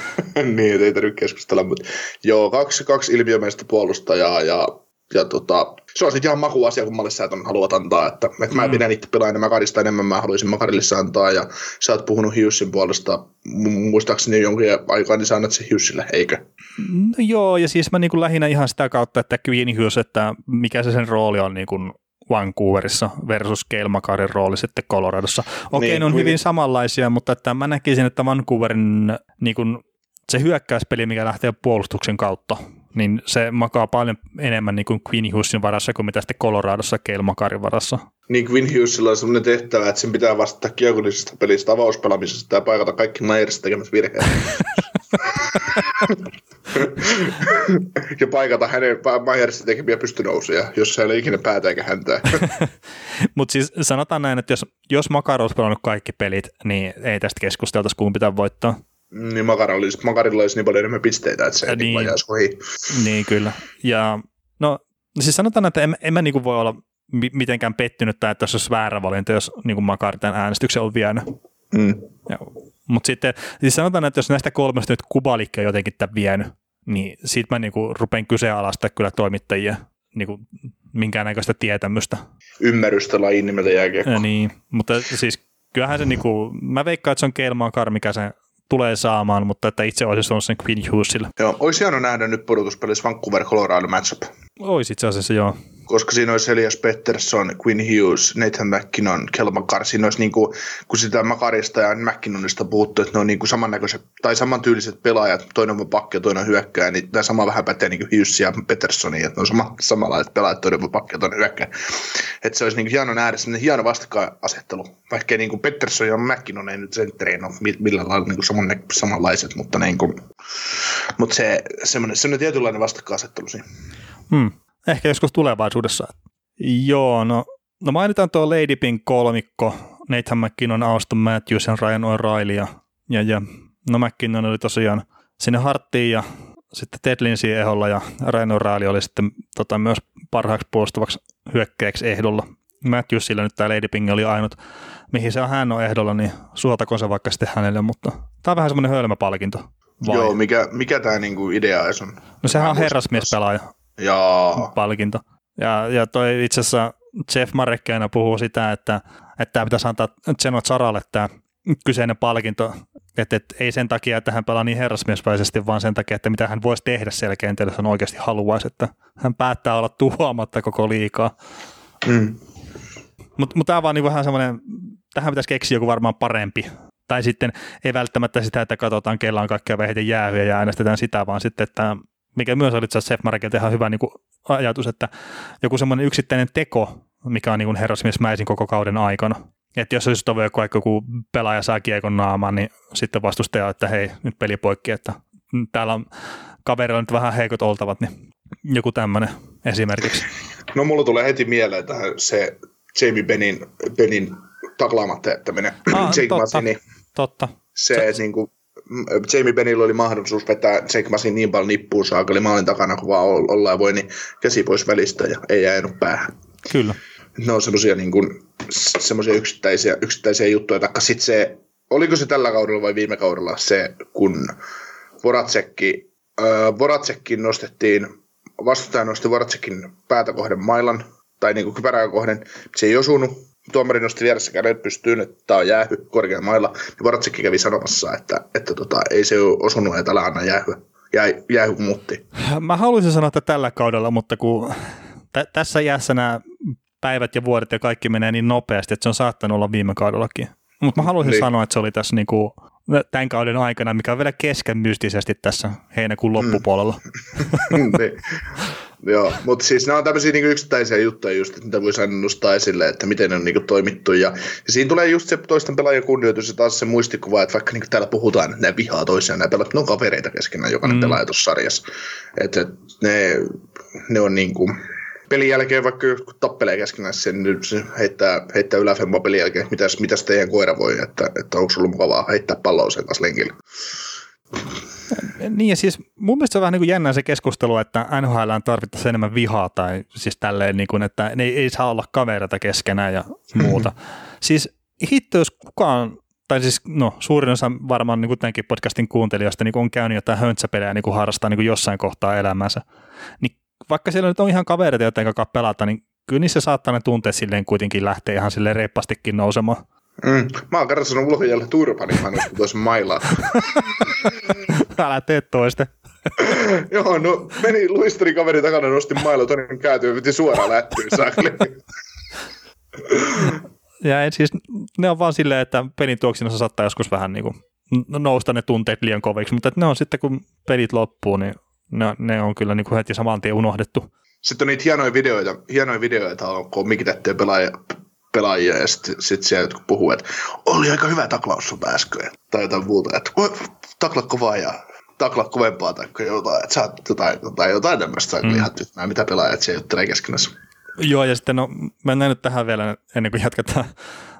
niin, ei tarvitse keskustella, mutta joo, kaksi, kaksi ilmiömäistä puolustajaa ja, ja tota, se on sitten ihan makuasia, kun Malissa on haluat antaa, että, että mä mm. pidän itse pelaa enemmän Makarista enemmän, mä haluaisin Makarille antaa ja sä oot puhunut Hughesin puolesta, muistaakseni jonkin aikaa, niin sä annat se Hughesille, eikö? No joo, ja siis mä niin kuin lähinnä ihan sitä kautta, että Queen Hughes, että mikä se sen rooli on niin kuin Vancouverissa versus Keilmakarin rooli sitten Coloradossa. Okei, niin, ne on hyvin samanlaisia, mutta että mä näkisin, että Vancouverin niin kun, se hyökkäyspeli, mikä lähtee puolustuksen kautta, niin se makaa paljon enemmän niin kuin Quinn Hughesin varassa kuin mitä sitten Coloradossa Keilmakarin varassa. Niin Quinn Hughesilla on sellainen tehtävä, että sen pitää vastata kiekollisesta pelistä, avauspelaamisesta ja paikata kaikki Myersin tekemät virheet. ja paikata hänen Myersin tekemiä pystynousuja, jos se ei ole ikinä päätä eikä häntä. Mutta siis sanotaan näin, että jos, jos Makar olisi pelannut kaikki pelit, niin ei tästä keskusteltaisi, kumpi pitää voittaa. Niin Makarilla olisi, Makarilla olisi niin paljon enemmän pisteitä, että se ei niin. Niin, kyllä. Ja no, siis sanotaan, että en, en mä niinku voi olla mitenkään pettynyt tai että se olisi väärä valinta, jos niin Makar tämän äänestyksen on vienyt. Mm. Mutta sitten siis sanotaan, että jos näistä kolmesta nyt Kubalikki on jotenkin tämän vienyt, niin siitä mä niinku rupean kyseenalaista kyllä toimittajia niinku minkäännäköistä tietämystä. Ymmärrystä lajin nimeltä jääkiekko. Niin, mutta siis kyllähän se niinku, mä veikkaan, että se on Keilmaan mikä se tulee saamaan, mutta että itse olisi on sen Quinn Hughesille. Joo, olisi hieno nähdä nyt pudotuspelissä Vancouver Colorado matchup. Olisi itse asiassa, joo koska siinä olisi Elias Pettersson, Quinn Hughes, Nathan McKinnon, Kel McCarr. Siinä olisi niin kuin, kun sitä Makarista ja McKinnonista puhuttu, että ne on niin kuin samannäköiset tai samantyyliset pelaajat, toinen on pakki ja toinen on hyökkääjä, niin tämä sama vähän pätee niin kuin Hughes ja Petterssonia, että ne on sama, samanlaiset pelaajat, toinen on pakki ja toinen hyökkääjä. Että se olisi niin kuin hieno nähdä, hieno vastakkainasettelu, vaikka niin kuin Pettersson ja McKinnon ei nyt senttereen ole millään lailla niin kuin saman, samanlaiset, mutta, niin kuin, mutta se, semmoinen, semmoinen tietynlainen vastakkainasettelu siinä. Hmm ehkä joskus tulevaisuudessa. Joo, no, no mainitaan tuo Lady Pink kolmikko, Nathan McKinnon, Auston Matthews ja Ryan O'Reilly ja, ja, ja no McKinnon oli tosiaan sinne Harttiin ja sitten Ted Lindsay eholla ja Ryan O'Reilly oli sitten tota, myös parhaaksi puolustavaksi hyökkäjäksi ehdolla. Matthewsilla nyt tämä Lady Ping oli ainut, mihin se on hän on ehdolla, niin suotakoon se vaikka sitten hänelle, mutta tämä on vähän semmoinen hölmäpalkinto. Vai? Joo, mikä, mikä tämä niinku idea on? No sehän on herrasmiespelaaja. Jaa. palkinto. Ja, ja toi itse asiassa Jeff Marek aina puhuu sitä, että, että tämä pitäisi antaa Zeno Zaralle tämä kyseinen palkinto, että, että ei sen takia, että hän pelaa niin herrasmiespäisesti, vaan sen takia, että mitä hän voisi tehdä siellä kentällä, jos hän oikeasti haluaisi, että hän päättää olla tuhoamatta koko liikaa. Mm. Mutta mut tämä on vaan niin vähän semmoinen, tähän pitäisi keksiä joku varmaan parempi. Tai sitten ei välttämättä sitä, että katsotaan, kella on kaikkea vähiten jäähyjä ja äänestetään sitä, vaan sitten, että mikä myös oli itse Marekilta ihan hyvä niin kuin ajatus, että joku semmoinen yksittäinen teko, mikä on niin herrasmiesmäisin koko kauden aikana. Että jos olisi vaikka joku pelaaja saa kiekon naamaan, niin sitten vastustaja, että hei, nyt peli poikki, että täällä on kaverilla nyt vähän heikot oltavat, niin joku tämmöinen esimerkiksi. No mulla tulee heti mieleen tähän se Jamie Benin, Benin taklaamatta jättäminen. Ah, totta, totta. Se, se niin kuin, Jamie Benillä oli mahdollisuus vetää Jake Masin niin paljon nippuun saakeli maalin takana, kun vaan ollaan voi, niin käsi pois välistä ja ei jäänyt päähän. Kyllä. Ne on semmoisia niin yksittäisiä, yksittäisiä juttuja. Taikka sitten se, oliko se tällä kaudella vai viime kaudella se, kun Voracekki, äh, Voracekki nostettiin, vastustaja nosti Voracekin päätä kohden mailan, tai niin kuin kypärää kohden, se ei osunut, tuomari nosti vieressä kädet pystyyn, että tämä on jäähy korkeammalla, niin Varatsikki kävi sanomassa, että, että tota, ei se ole osunut, että älä anna jäähyä. Jää, jäähy muutti. Mä haluaisin sanoa, että tällä kaudella, mutta kun t- tässä jäässä nämä päivät ja vuodet ja kaikki menee niin nopeasti, että se on saattanut olla viime kaudellakin. Mutta mä haluaisin niin. sanoa, että se oli tässä niinku tämän kauden aikana, mikä on vielä kesken mystisesti tässä heinäkuun loppupuolella. Mm. niin. Joo, mutta siis nämä on tämmöisiä niin yksittäisiä juttuja just, että mitä voisi aina nostaa esille, että miten on niin toimittu. Ja, ja, siinä tulee just se toisten pelaajan kunnioitus ja taas se muistikuva, että vaikka niin täällä puhutaan, että ne vihaa toisiaan, nämä pelaat, ne on kavereita keskenään jokainen mm. pelaaja tuossa sarjassa. Että et ne, ne on niin kuin, pelin jälkeen vaikka tappelee keskenään sen, niin se heittää, heittää yläfemma pelin jälkeen, mitäs, mitäs teidän koira voi, että, että onko sulla mukavaa heittää palloa sen kanssa lenkillä. Niin ja siis mun mielestä se on vähän niin kuin jännä se keskustelu, että NHL tarvittaisiin enemmän vihaa tai siis tälleen, niin kuin, että ne ei, ei saa olla kavereita keskenään ja muuta. Mm-hmm. Siis hitto, jos kukaan, tai siis no suurin osa varmaan niin kuin tämänkin podcastin kuuntelijoista niin on käynyt jotain höntsäpelejä niin kuin harrastaa niin kuin jossain kohtaa elämänsä, niin vaikka siellä nyt on ihan kavereita, joiden kanssa pelata, niin kyllä niissä saattaa ne tunteet silleen kuitenkin lähteä ihan silleen reippastikin nousemaan. Mm. Mä oon kerran sanonut ulkojalle turpa, niin mä toisen mailaa. Älä tee toiste. Joo, no meni luisterin kaveri takana, nostin mailla, toinen kääntyy ja piti suoraan lättyyn sakli. ja et siis ne on vaan silleen, että pelin tuoksinnassa saattaa joskus vähän niin kuin nousta ne tunteet liian koviksi, mutta ne on sitten kun pelit loppuu, niin ne, ne on kyllä niin kuin heti saman tien unohdettu. Sitten on niitä hienoja videoita, hienoja videoita on, kun mikitettyjä pelaajia, pelaajia ja sitten sit siellä jotkut puhuu, että oli aika hyvä taklaus sun äsken tai jotain muuta, että takla kovaa ja takla kovempaa tai jotain, että oot jotain, jotain, jotain tämmöistä mm. ihan tyhmää, mitä pelaajat siellä juttelee keskenässä. Joo, ja sitten no, mennään nyt tähän vielä ennen kuin jatketaan,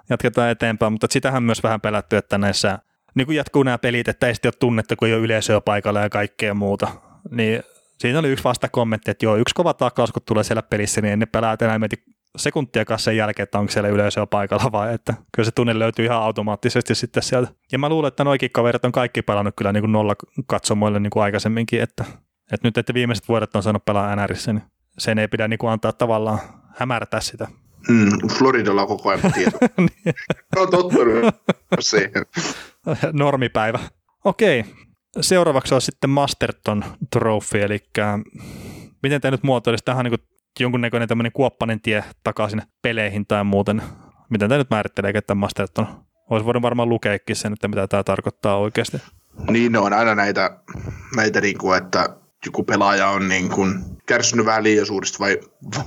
jatketaan eteenpäin, mutta sitähän myös vähän pelätty, että näissä niin kuin jatkuu nämä pelit, että ei sitten ole tunnetta, kun ei ole yleisöä paikalla ja kaikkea muuta. Niin siinä oli yksi vastakommentti, että joo, yksi kova taklaus, kun tulee siellä pelissä, niin ne pelaajat enää mieti sekuntia sen jälkeen, että onko siellä yleisöä paikalla vai että kyllä se tunne löytyy ihan automaattisesti sitten sieltä. Ja mä luulen, että noikin kaverit on kaikki pelannut kyllä niin kuin nolla katsomoille niin kuin aikaisemminkin, että, että nyt että viimeiset vuodet on saanut pelaa NRissä, niin sen ei pidä niin kuin antaa tavallaan hämärtää sitä. Mm, Floridalla on koko ajan tieto. niin. on tottunut siihen. Normipäivä. Okei, seuraavaksi on sitten Masterton Trophy, eli miten te nyt muotoilisi, tähän niin jonkunnäköinen tämmöinen kuoppainen tie takaisin peleihin tai muuten. Miten tämä nyt määrittelee, että Masterton olisi voinut varmaan lukeekin sen, että mitä tämä tarkoittaa oikeasti. Niin, ne on aina näitä, näitä niin kuin, että joku pelaaja on niin kuin kärsinyt vähän liian suurista vai,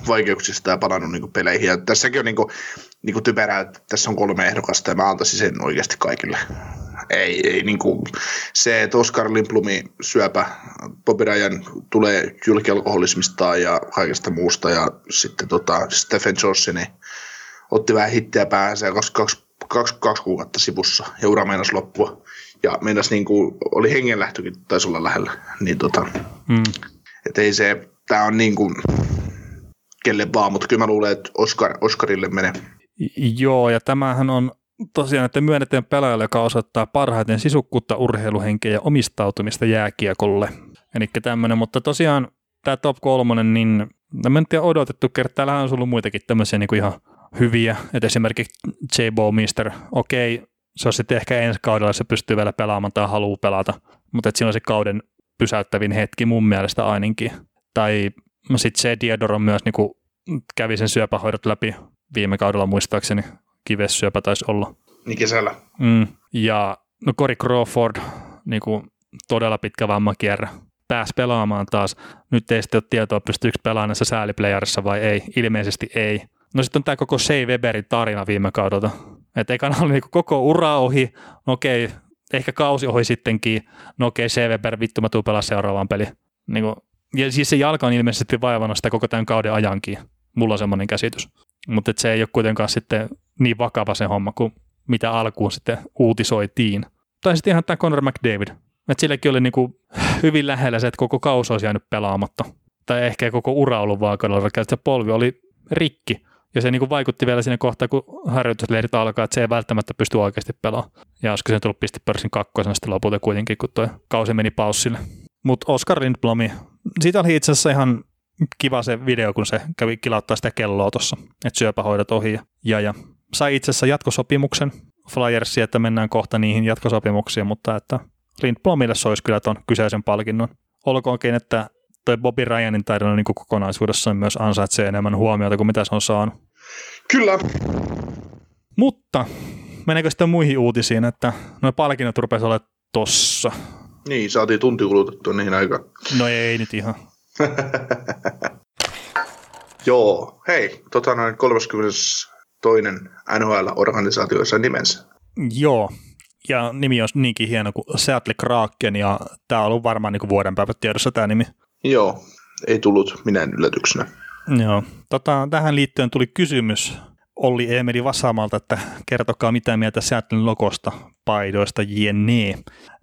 vaikeuksista ja palannut niin kuin peleihin. Ja tässäkin on niin kuin, niin kuin typerää, että tässä on kolme ehdokasta ja mä antaisin sen oikeasti kaikille ei, ei niin kuin, se, että Oscar Limplumi syöpä Bobby Ryan tulee julkialkoholismista ja kaikesta muusta ja sitten tota, Stephen Johnson niin otti vähän hittiä päänsä ja kaksi, kaksi, kaksi, kaksi kuukautta sivussa ja ura meinasi loppua ja meinasi niin kuin, oli hengenlähtökin taisi olla lähellä, niin tota, mm. että ei se, tämä on niin kuin, kelle vaan, mutta kyllä mä luulen, että Oscar, Oscarille menee. Joo, ja tämähän on tosiaan, että myönnetään pelaajalle, joka osoittaa parhaiten sisukkuutta, urheiluhenkeä ja omistautumista jääkiekolle. Eli tämmöinen, mutta tosiaan tämä top kolmonen, niin mä en tiedä odotettu kertaa, täällä on ollut muitakin tämmöisiä niin kuin ihan hyviä, että esimerkiksi J. Mister, okei, se on sitten ehkä ensi kaudella, se pystyy vielä pelaamaan tai haluaa pelata, mutta että siinä on se kauden pysäyttävin hetki mun mielestä ainakin. Tai sitten se Diodor on myös niin kuin, kävi sen syöpähoidot läpi viime kaudella muistaakseni, kivessyöpä taisi olla. Niin kesällä. Mm. Ja no Cory Crawford, niin kuin todella pitkä vammakierre, pääsi pelaamaan taas. Nyt ei sitten ole tietoa, pystyykö pelaamaan näissä sääliplayerissa vai ei. Ilmeisesti ei. No sitten on tämä koko Shea Weberin tarina viime kaudelta. Että ekana oli niinku koko ura ohi, no okei, ehkä kausi ohi sittenkin, no okei, Shea Weber, vittu mä tuun pelaa seuraavaan peli. Niinku, ja siis se jalka on ilmeisesti vaivannut sitä koko tämän kauden ajankin. Mulla on semmoinen käsitys. Mutta se ei ole kuitenkaan sitten niin vakava se homma kuin mitä alkuun sitten uutisoitiin. Tai sitten ihan tämä Conor McDavid. Että silläkin oli niinku hyvin lähellä se, että koko kausi olisi jäänyt pelaamatta. Tai ehkä koko ura ollut että se polvi oli rikki. Ja se niinku vaikutti vielä siinä kohtaa, kun harjoitusleirit alkaa, että se ei välttämättä pysty oikeasti pelaamaan. Ja olisiko se tullut pistipörssin kakkosena sitten lopulta kuitenkin, kun tuo kausi meni paussille. Mutta Oscar Lindblomi, siitä oli itse asiassa ihan kiva se video, kun se kävi kilauttaa sitä kelloa tuossa, että syöpähoidot ohi. Ja, ja sai itse asiassa jatkosopimuksen Flyersi, että mennään kohta niihin jatkosopimuksiin, mutta että Lindblomille soisi kyllä tuon kyseisen palkinnon. Olkoonkin, että toi Bobby Ryanin tarina niin kokonaisuudessaan myös ansaitsee enemmän huomiota kuin mitä se on saanut. Kyllä. Mutta meneekö sitten muihin uutisiin, että noin palkinnot rupesi olemaan tossa? Niin, saatiin tunti kulutettua niihin aikaan. No ei nyt ihan. Joo, hei, tota noin 32. NHL-organisaatio sai nimensä. Joo, ja nimi on niinkin hieno kuin Seattle Kraken, ja tämä on ollut varmaan niin vuoden päivät tiedossa tämä nimi. Joo, ei tullut minään yllätyksenä. Joo, tota, tähän liittyen tuli kysymys Olli Emeli Vasamalta, että kertokaa mitä mieltä Seattlein logosta, paidoista, jne.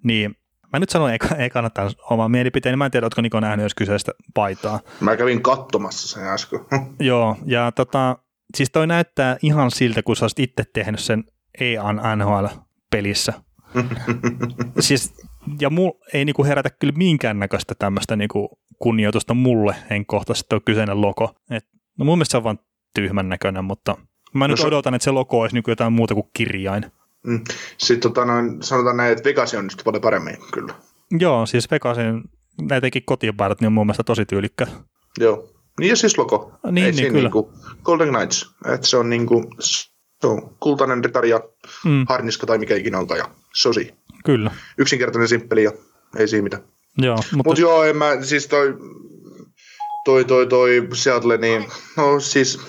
Niin Mä nyt sanon, ei, ei kannata omaa mielipiteeni. Mä en tiedä, oletko Niko nähnyt jos kyseistä paitaa. Mä kävin katsomassa sen äsken. Joo, ja tota, siis toi näyttää ihan siltä, kun sä olisit itse tehnyt sen EAN NHL-pelissä. siis, ja mul ei niinku herätä kyllä minkäännäköistä tämmöistä niinku kunnioitusta mulle henkkohtaisesti tuo kyseinen logo. Et, no mun mielestä se on vaan tyhmän näköinen, mutta mä nyt no, odotan, että se logo olisi niinku jotain muuta kuin kirjain. Mm. Sitten tota noin, sanotaan näin, että Vegas on nyt paljon paremmin kyllä. Joo, siis Vegasin näitäkin kotipaidat niin on mun mielestä tosi tyylikkä. Joo. Niin ja siis logo. Niin, Ei niin kyllä. Niinku Golden Knights. Että se on niinku, se on kultainen ritari ja mm. harniska tai mikä ikinä onkaan ja sosi. Kyllä. Yksinkertainen simppeli ja ei siinä mitään. Joo, mutta Mut joo, en mä, siis toi, toi, toi, toi Seattle, niin no siis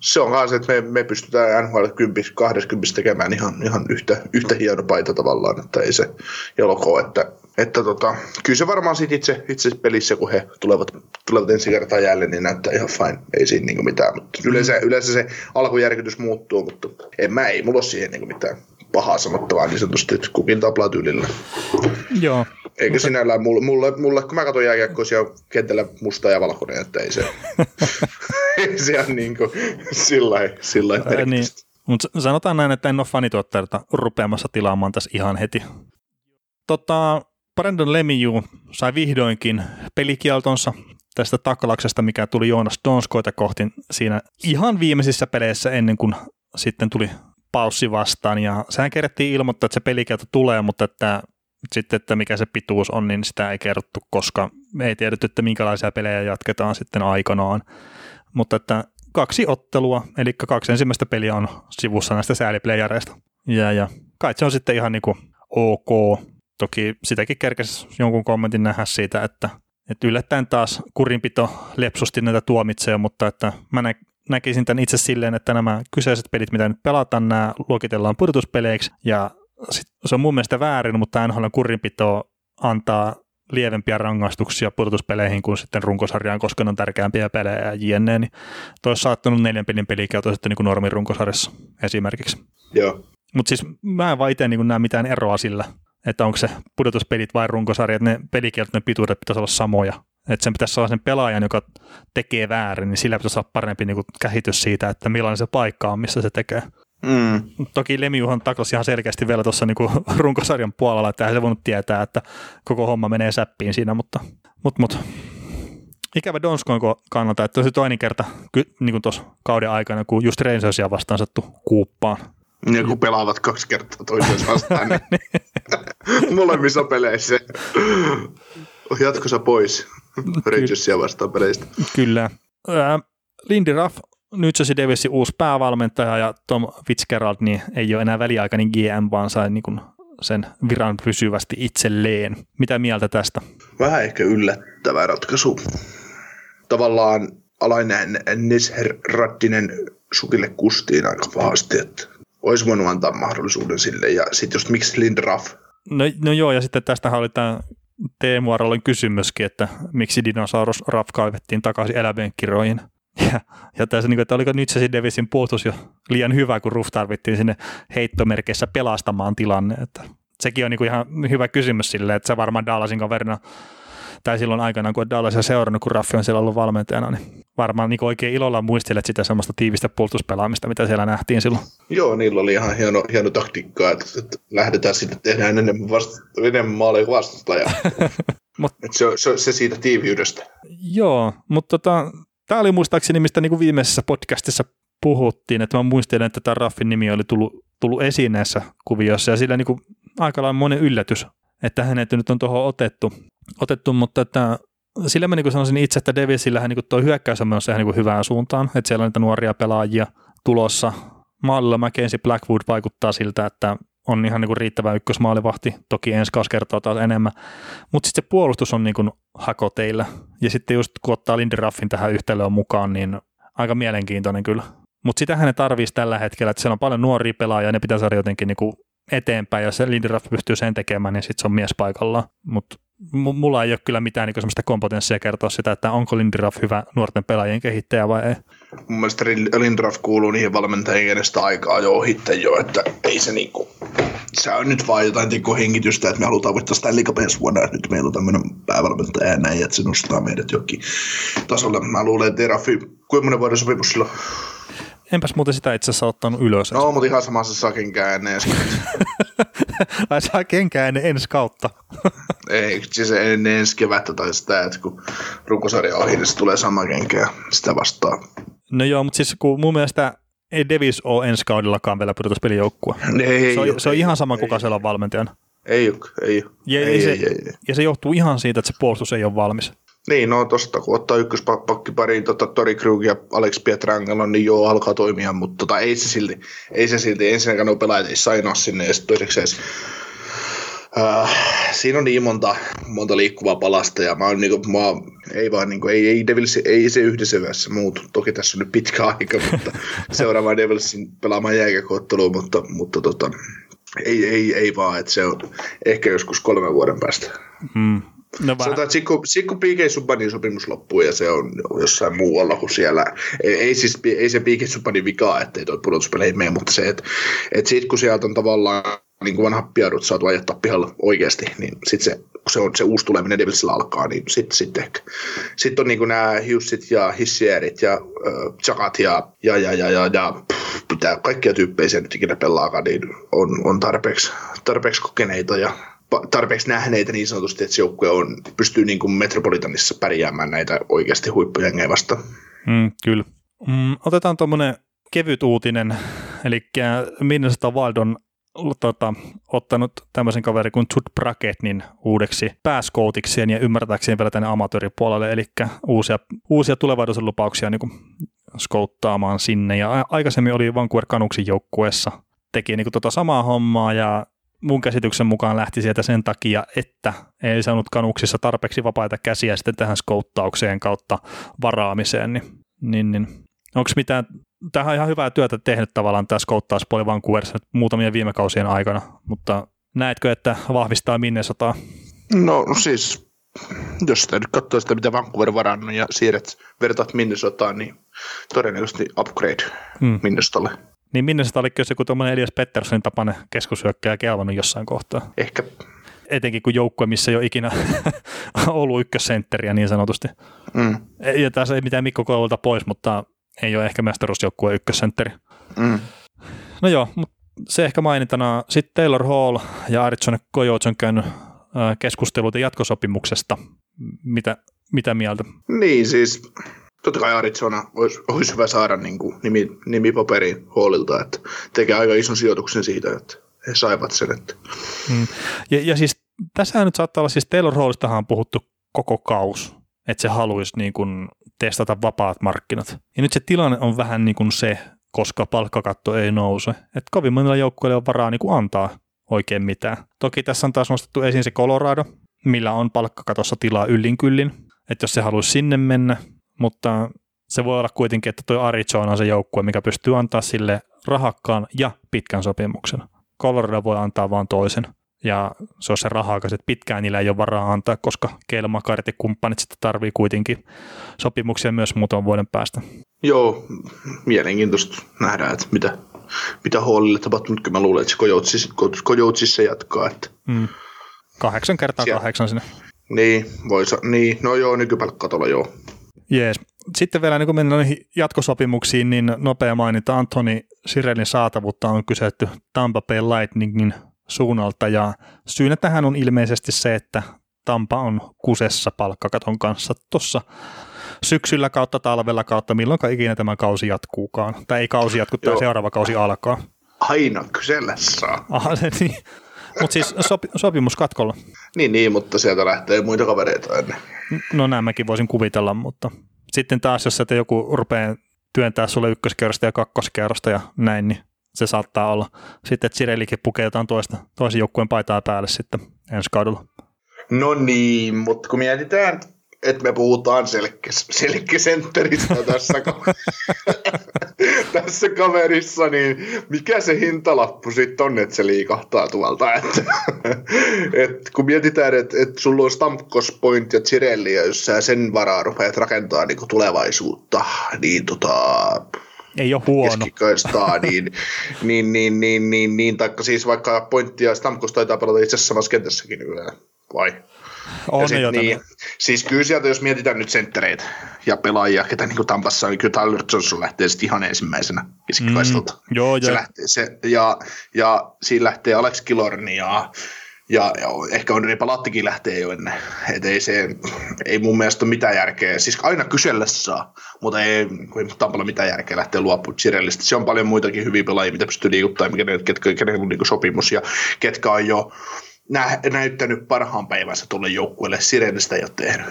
se on kanssa, että me, me pystytään NHL 10, 20 tekemään ihan, ihan yhtä, yhtä hieno paita tavallaan, että ei se jalko, että, että tota, kyllä se varmaan siitä itse, itse pelissä, kun he tulevat, tulevat ensi kertaa jälleen, niin näyttää ihan fine, ei siinä niin mitään, mutta yleensä, yleensä se alkujärkytys muuttuu, mutta en mä, ei mulla ole siihen niin mitään pahaa sanottavaa niin sanotusti, että kukin taplatyylillä. Joo. Eikä mutta... sinällään mulle, mulle, mulle, kun mä katson jääkiekkoa, siellä kentällä musta ja valkoinen, että ei se, ei se on niin kuin sillä lailla niin. Mutta sanotaan näin, että en ole fanituottajilta rupeamassa tilaamaan tässä ihan heti. Tota, Brandon Lemieux sai vihdoinkin pelikieltonsa tästä taklauksesta, mikä tuli Joonas Donskoita kohti siinä ihan viimeisissä peleissä ennen kuin sitten tuli paussi vastaan. Ja sehän kerättiin ilmoittaa, että se pelikielto tulee, mutta että sitten, että mikä se pituus on, niin sitä ei kerrottu, koska me ei tiedetty, että minkälaisia pelejä jatketaan sitten aikanaan. Mutta että kaksi ottelua, eli kaksi ensimmäistä peliä on sivussa näistä sääliplayereista. Ja, ja kai se on sitten ihan niin kuin ok. Toki sitäkin kerkesi jonkun kommentin nähdä siitä, että, että yllättäen taas kurinpito lepsusti näitä tuomitsee, mutta että mä nä- näkisin tämän itse silleen, että nämä kyseiset pelit, mitä nyt pelataan, nämä luokitellaan pudotuspeleiksi, ja sit se on mun mielestä väärin, mutta NHL kurinpito antaa lievempiä rangaistuksia pudotuspeleihin kuin sitten runkosarjaan, koska ne on tärkeämpiä pelejä ja jne. Niin toi olisi saattanut neljän pelin pelikielto sitten niin kuin normin runkosarjassa esimerkiksi. Joo. Mutta siis mä en vaan itse niin näe mitään eroa sillä, että onko se pudotuspelit vai runkosarja, että ne pelikieltot, ne pituudet pitäisi olla samoja. Että sen pitäisi olla sen pelaajan, joka tekee väärin, niin sillä pitäisi olla parempi niin kuin käsitys siitä, että millainen se paikka on, missä se tekee. Mm. Toki Lemiuhan taklasi ihan selkeästi vielä tuossa niinku runkosarjan puolella, että eihän se voinut tietää, että koko homma menee säppiin siinä, mutta, mutta, mutta ikävä Donskoin kannalta, että se toinen kerta niin kuin tuossa kauden aikana, kun just Rangersia vastaan sattu kuuppaan. Ja kun pelaavat kaksi kertaa toisiaan vastaan, niin molemmissa peleissä. Jatkossa pois Rangersia vastaan peleistä. Kyllä. Lindy Ruff nyt se Davisin uusi päävalmentaja ja Tom Fitzgerald niin ei ole enää väliaikainen GM, vaan sai niin kuin sen viran pysyvästi itselleen. Mitä mieltä tästä? Vähän ehkä yllättävä ratkaisu. Tavallaan alainen Nesher Rattinen sukille kustiin aika pahasti, että olisi voinut antaa mahdollisuuden sille. Ja sitten just miksi Lindraff? No, no joo, ja sitten tästä oli tämä Teemu Arolin kysymyskin, että miksi dinosaurus Raff kaivettiin takaisin elävien ja, ja tässä, niin kuin, että oliko nyt se Davisin puolustus jo liian hyvä, kun Ruff tarvittiin sinne heittomerkeissä pelastamaan tilanne. Että sekin on niin kuin ihan hyvä kysymys sille, että se varmaan Dallasin kaverina tai silloin aikana, kun Dallasia seurannut, kun Raffi on siellä ollut valmentajana, niin varmaan niin oikein ilolla muistelet sitä semmoista tiivistä puolustuspelaamista, mitä siellä nähtiin silloin. Joo, niillä oli ihan hieno, hieno taktiikka, että, että lähdetään sitten tehdään enemmän, vasta, enemmän maaleja vastustajaa. Mut, se, se, se, siitä tiiviydestä. Joo, mutta tota, Tämä oli muistaakseni, mistä niin kuin viimeisessä podcastissa puhuttiin, että mä muistelen, että tämä Raffin nimi oli tullut, tullut esiin näissä kuvioissa ja sillä niin kuin aika lailla monen yllätys, että hänet nyt on tuohon otettu, otettu mutta että sillä mä niin sanoisin itse, että Devisillähän niin tuo hyökkäys on menossa ihan niin hyvään suuntaan, että siellä on niitä nuoria pelaajia tulossa, maalilla Mackenzie Blackwood vaikuttaa siltä, että on ihan niin riittävä ykkösmaalivahti. Toki ensi kausi kertoo taas enemmän. Mutta sitten se puolustus on niin kuin hakoteilla. Ja sitten just kun ottaa Lindy Raffin tähän yhtälöön mukaan, niin aika mielenkiintoinen kyllä. Mutta sitähän ne tarvitsisi tällä hetkellä, että siellä on paljon nuoria pelaajia ja ne pitää saada jotenkin niin kuin eteenpäin. Jos se Lindy Raff pystyy sen tekemään, niin sitten se on mies paikallaan. Mutta mulla ei ole kyllä mitään niin sellaista kompetenssia kertoa sitä, että onko Lindraff hyvä nuorten pelaajien kehittäjä vai ei. Mun mielestä Lindraff kuuluu niihin valmentajien kenestä aikaa jo ohitte jo, että ei se niinku, se on nyt vaan jotain tikko hengitystä, että me halutaan voittaa sitä ensi vuonna, että nyt meillä on tämmöinen päävalmentaja ja näin, että se nostaa meidät jokin tasolle. Mä luulen, että Raffi, kuinka monen vuoden sopimus silloin? Enpäs muuten sitä itse asiassa ottanut ylös. No, mutta ihan samassa saa kenkään ennen Ai saa kenkään ennen ensi kautta. Ei, siis ennen ensi kevättä tai sitä, että kun runkosarja ohi, niin se tulee sama kenkää sitä vastaan. No joo, mutta siis kun mun mielestä ei Davis ole ensi kaudellakaan vielä pudotuspelijoukkue. Ei, se, on, se on ihan sama, kuka siellä on valmentajana. Ei ole, ei ole. Ja, ei, se, ei, ei, ja se johtuu ihan siitä, että se puolustus ei ole valmis. Niin, no tosta, kun ottaa ykköspakki pariin tota, Tori Krug ja Alex Pietrangelo, niin joo, alkaa toimia, mutta tota, ei se silti, ei se silti, ensinnäkään nuo pelaajat ei sainaa sinne, ja sitten äh, siinä on niin monta, monta liikkuvaa palasta, ja mä oon niinku, mä, ei vaan niinku, ei, ei, Devils, ei se yhdessä yössä muutu. Toki tässä on nyt pitkä aika, mutta seuraavaan Devilsin pelaamaan jääkäkootteluun, mutta, mutta tota, ei, ei, ei vaan, että se on ehkä joskus kolmen vuoden päästä. Hmm. No Sanotaan, että sitten kun, sit kun PK Subbanin sopimus loppuu ja se on jossain muualla kuin siellä, ei, ei, siis, ei se PK Subbanin vikaa, ettei toi pudotuspeleihin mene, mutta se, että et sitten kun sieltä on tavallaan niin kuin vanha piadut saatu ajattaa pihalla oikeasti, niin sitten se, kun se, on, se uusi tuleminen Devilsillä alkaa, niin sitten sit ehkä. Sitten on niin kuin nämä Hughesit ja Hissierit ja äh, Chakat ja, ja, ja, ja, ja, ja pff, pitää kaikkia tyyppejä nyt ikinä pelaakaan, niin on, on tarpeeksi, tarpeeksi kokeneita ja tarpeeksi nähneitä niin sanotusti, että se joukkue on, pystyy niin kuin Metropolitanissa pärjäämään näitä oikeasti huippujengejä vastaan. Mm, kyllä. Mm, otetaan tuommoinen kevyt uutinen, eli Minnesota Wild on tota, ottanut tämmöisen kaverin kuin Judd Bracketin uudeksi pääskoutikseen ja ymmärtääkseen vielä tänne amatööripuolelle, eli uusia, uusia tulevaisuuden lupauksia niin kuin skouttaamaan sinne. Ja aikaisemmin oli Vancouver Canucksin joukkueessa, teki niin kuin tota samaa hommaa ja mun käsityksen mukaan lähti sieltä sen takia, että ei saanut kanuksissa tarpeeksi vapaita käsiä sitten tähän skouttaukseen kautta varaamiseen, niin, niin, niin. onko mitään, tähän on ihan hyvää työtä tehnyt tavallaan tämä skouttauspuoli Vancouverissa muutamien viime kausien aikana, mutta näetkö, että vahvistaa Minnesotaa? No siis, jos sitä nyt katsoo sitä, mitä Vancouver varannut ja siirret, vertaat Minnesotaan, niin todennäköisesti upgrade hmm. Minnesotalle. Niin minne se oli se, kun tuommoinen Elias Petterssonin tapainen keskushyökkäjä kelvannut jossain kohtaa? Ehkä. Etenkin kun joukkue, missä ei ole ikinä ollut ykkössentteriä niin sanotusti. Mm. Ja tässä ei mitään Mikko Koululta pois, mutta ei ole ehkä mestaruusjoukkueen ykkössentteri. Mm. No joo, mutta se ehkä mainintana. Sitten Taylor Hall ja Arizona Coyotes on käynyt keskusteluita jatkosopimuksesta. Mitä, mitä mieltä? Niin siis totta kai Arizona olisi, olisi hyvä saada niin kuin nimi, nimipaperiin huolilta, että tekee aika ison sijoituksen siitä, että he saivat sen. Että. Mm. Ja, ja siis tässähän nyt saattaa olla, siis Taylor Hallistahan on puhuttu koko kaus, että se haluaisi niin kuin testata vapaat markkinat. Ja nyt se tilanne on vähän niin kuin se, koska palkkakatto ei nouse. Että kovin monilla joukkueilla on varaa niin kuin antaa oikein mitään. Toki tässä on taas nostettu esiin se Colorado, millä on palkkakatossa tilaa yllin kyllin. Että jos se haluaisi sinne mennä, mutta se voi olla kuitenkin, että tuo Arizona on se joukkue, mikä pystyy antaa sille rahakkaan ja pitkän sopimuksen. Colorado voi antaa vain toisen. Ja se on se raha, että pitkään niillä ei ole varaa antaa, koska Kelmakarit ja kumppanit sitten tarvii kuitenkin sopimuksia myös muutaman vuoden päästä. Joo, mielenkiintoista nähdä, että mitä, mitä Hallille tapahtuu, mutta mä luulen, että se Kojoutsissa jatkaa. Että mm. Kahdeksan kertaa Siellä. kahdeksan sinne. Niin, voi sa- niin, no joo, nykypalkkatolla joo. Jees. Sitten vielä niin kun mennään noihin jatkosopimuksiin, niin nopea mainita Antoni Sirelin saatavuutta on kysytty Tampa Bay Lightningin suunnalta ja syynä tähän on ilmeisesti se, että Tampa on kusessa palkkakaton kanssa tuossa syksyllä kautta talvella kautta, milloin ikinä tämä kausi jatkuukaan. Tai ei kausi jatku, tai seuraava kausi alkaa. Aina kysellä saa. Aha, niin. Mutta siis sopi, sopimus katkolla. Niin, niin, mutta sieltä lähtee muita kavereita ennen. No näin mäkin voisin kuvitella, mutta sitten taas jos että joku rupeaa työntää sulle ykköskerrosta ja kakkoskerrosta ja näin, niin se saattaa olla. Sitten, että Sirelikin pukee jotain toista, toisen joukkueen paitaa päälle sitten ensi kaudella. No niin, mutta kun mietitään, että me puhutaan selkeä, selkeäsentteristä tässä, tässä kaverissa, niin mikä se hintalappu sitten on, että se liikahtaa tuolta. Et, et kun mietitään, että et sulla on Stamkos, Point ja Cirelli, ja jos sä sen varaa rupeat rakentamaan niin tulevaisuutta, niin tota, ei ole huono. Keskikaistaa, niin, niin, niin, niin, niin, niin, taikka siis vaikka Pointti ja Stamkos taitaa pelata itse asiassa samassa kentässäkin nykyään, vai? On sit, niin, siis kyllä sieltä, jos mietitään nyt senttereitä ja pelaajia, ketä niin Tampassa on, niin kyllä Tyler Johnson lähtee sitten ihan ensimmäisenä keskikaistalta. Mm, joo, se lähtee, se, ja, ja siinä lähtee Alex Killorn ja ja, ja ehkä on Palattikin lähtee jo ennen. Et ei, se, ei mun mielestä ole mitään järkeä. Siis aina kysellä saa, mutta ei, ei Tampalla mitään järkeä lähteä luopumaan Chirellistä. Se on paljon muitakin hyviä pelaajia, mitä pystyy liikuttamaan, ketkä, ketkä on niin sopimus ja ketkä on jo nä, näyttänyt parhaan päivänsä tuolle joukkueelle. Sirenistä ei ole tehnyt.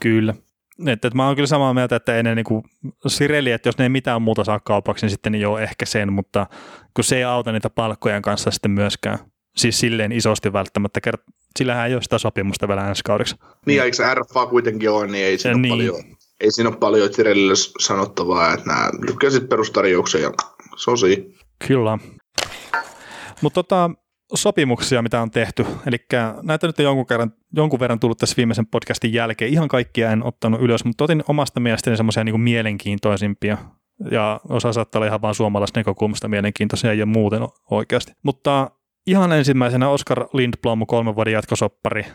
Kyllä. Että, että mä oon kyllä samaa mieltä, että ei ne niin Sireli, että jos ne ei mitään muuta saa kaupaksi, niin sitten niin joo ehkä sen, mutta kun se ei auta niitä palkkojen kanssa sitten myöskään. Siis silleen isosti välttämättä, kert- sillähän ei ole sitä sopimusta vielä ensi kaudeksi. Niin, eikö se RFA kuitenkin ole, niin ei siinä, niin. ole, paljon, ei siinä ole paljon Sirelille sanottavaa, että nämä lykkäsit perustarjouksen ja se on siinä. Kyllä. Mutta tota, sopimuksia, mitä on tehty. Eli näitä nyt on jonkun, kerran, jonkun verran tullut tässä viimeisen podcastin jälkeen. Ihan kaikkia en ottanut ylös, mutta otin omasta mielestäni semmoisia niin mielenkiintoisimpia. Ja osa saattaa olla ihan vain suomalaisesta näkökulmasta mielenkiintoisia ja muuten oikeasti. Mutta ihan ensimmäisenä Oscar Lindblom, kolmen vuoden jatkosoppari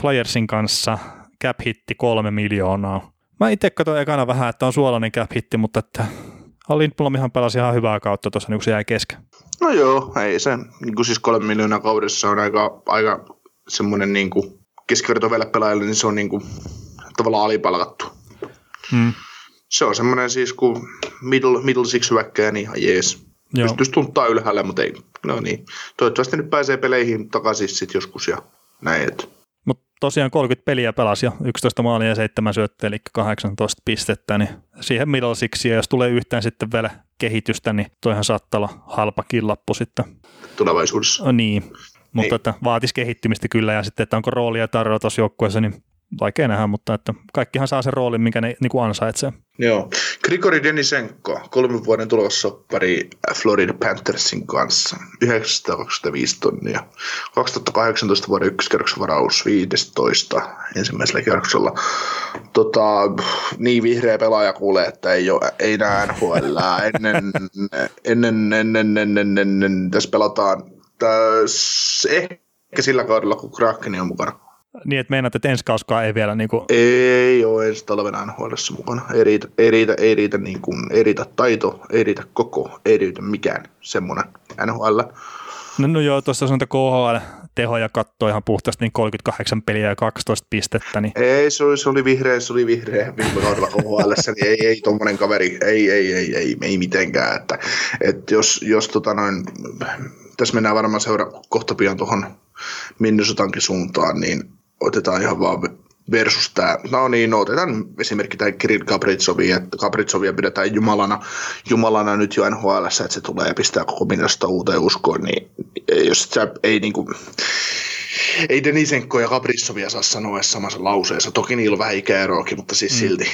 Flyersin kanssa, cap hitti kolme miljoonaa. Mä itse katsoin ekana vähän, että on suolainen cap hitti, mutta että Lindblom ihan pelasi ihan hyvää kautta tuossa, niin kun se jäi kesken. No joo, ei se. Niin kuin siis kolme miljoonaa kaudessa on aika, aika semmoinen niin kuin keskiverto vielä pelaajalle, niin se on niin kuin, tavallaan alipalkattu. Hmm. Se on semmoinen siis kuin middle, middle six hyökkäjä, niin ihan jees. Joo. Pystyisi tunttaa ylhäällä, mutta ei. No niin. Toivottavasti nyt pääsee peleihin takaisin sitten joskus ja näin. Mutta tosiaan 30 peliä pelasi jo, 11 maalia ja 7 syöttöä, eli 18 pistettä, niin siihen middle sixia, jos tulee yhtään sitten vielä kehitystä, niin toihan saattaa olla halpa killappu sitten. Tulevaisuudessa. No niin, mutta niin. että vaatisi kehittymistä kyllä, ja sitten, että onko roolia tarjolla tuossa joukkueessa, niin vaikea nähdä, mutta että kaikkihan saa sen roolin, minkä ne niin kuin ansaitsee. Joo. Grigori Denisenko, kolmen vuoden tulosoppari Florida Panthersin kanssa, 925 tonnia. 2018 vuoden ykköskerroksen varaus 15 ensimmäisellä kerroksella. Tota, niin vihreä pelaaja kuulee, että ei, ole, ei näe NHL ennen, ennen, ennen, ennen, ennen, tässä pelataan tässä ehkä sillä kaudella, kun Kraken on mukana. Niin, että meinaat, että ensi kauskaa ei vielä niin kuin... Ei ole ensi talvena nhl mukana. Ei riitä, ei riitä, ei riitä, niin kuin, ei riitä taito, ei riitä koko, ei riitä mikään semmoinen NHL. No, no joo, tuossa on KHL tehoja kattoo ihan puhtaasti niin 38 peliä ja 12 pistettä. Niin... Ei, se oli, se oli vihreä, se oli vihreä viime kaudella KHL, niin ei, ei tuommoinen kaveri, ei, ei, ei, ei, ei mitenkään. Että, että jos, jos tota noin, tässä mennään varmaan seura kohta pian tuohon Minnesotankin suuntaan, niin otetaan ihan vaan versus tämä, no niin, no otetaan esimerkki tämä Kirill Gabritsovia, että Gabritsovia pidetään jumalana, jumalana nyt jo NHL, että se tulee ja pistää koko minusta uuteen uskoon, niin jos sä ei niinku, ei Denisenko ja Gabritsovia saa sanoa samassa lauseessa, toki niillä on vähän ikäeroakin, mutta siis mm. silti.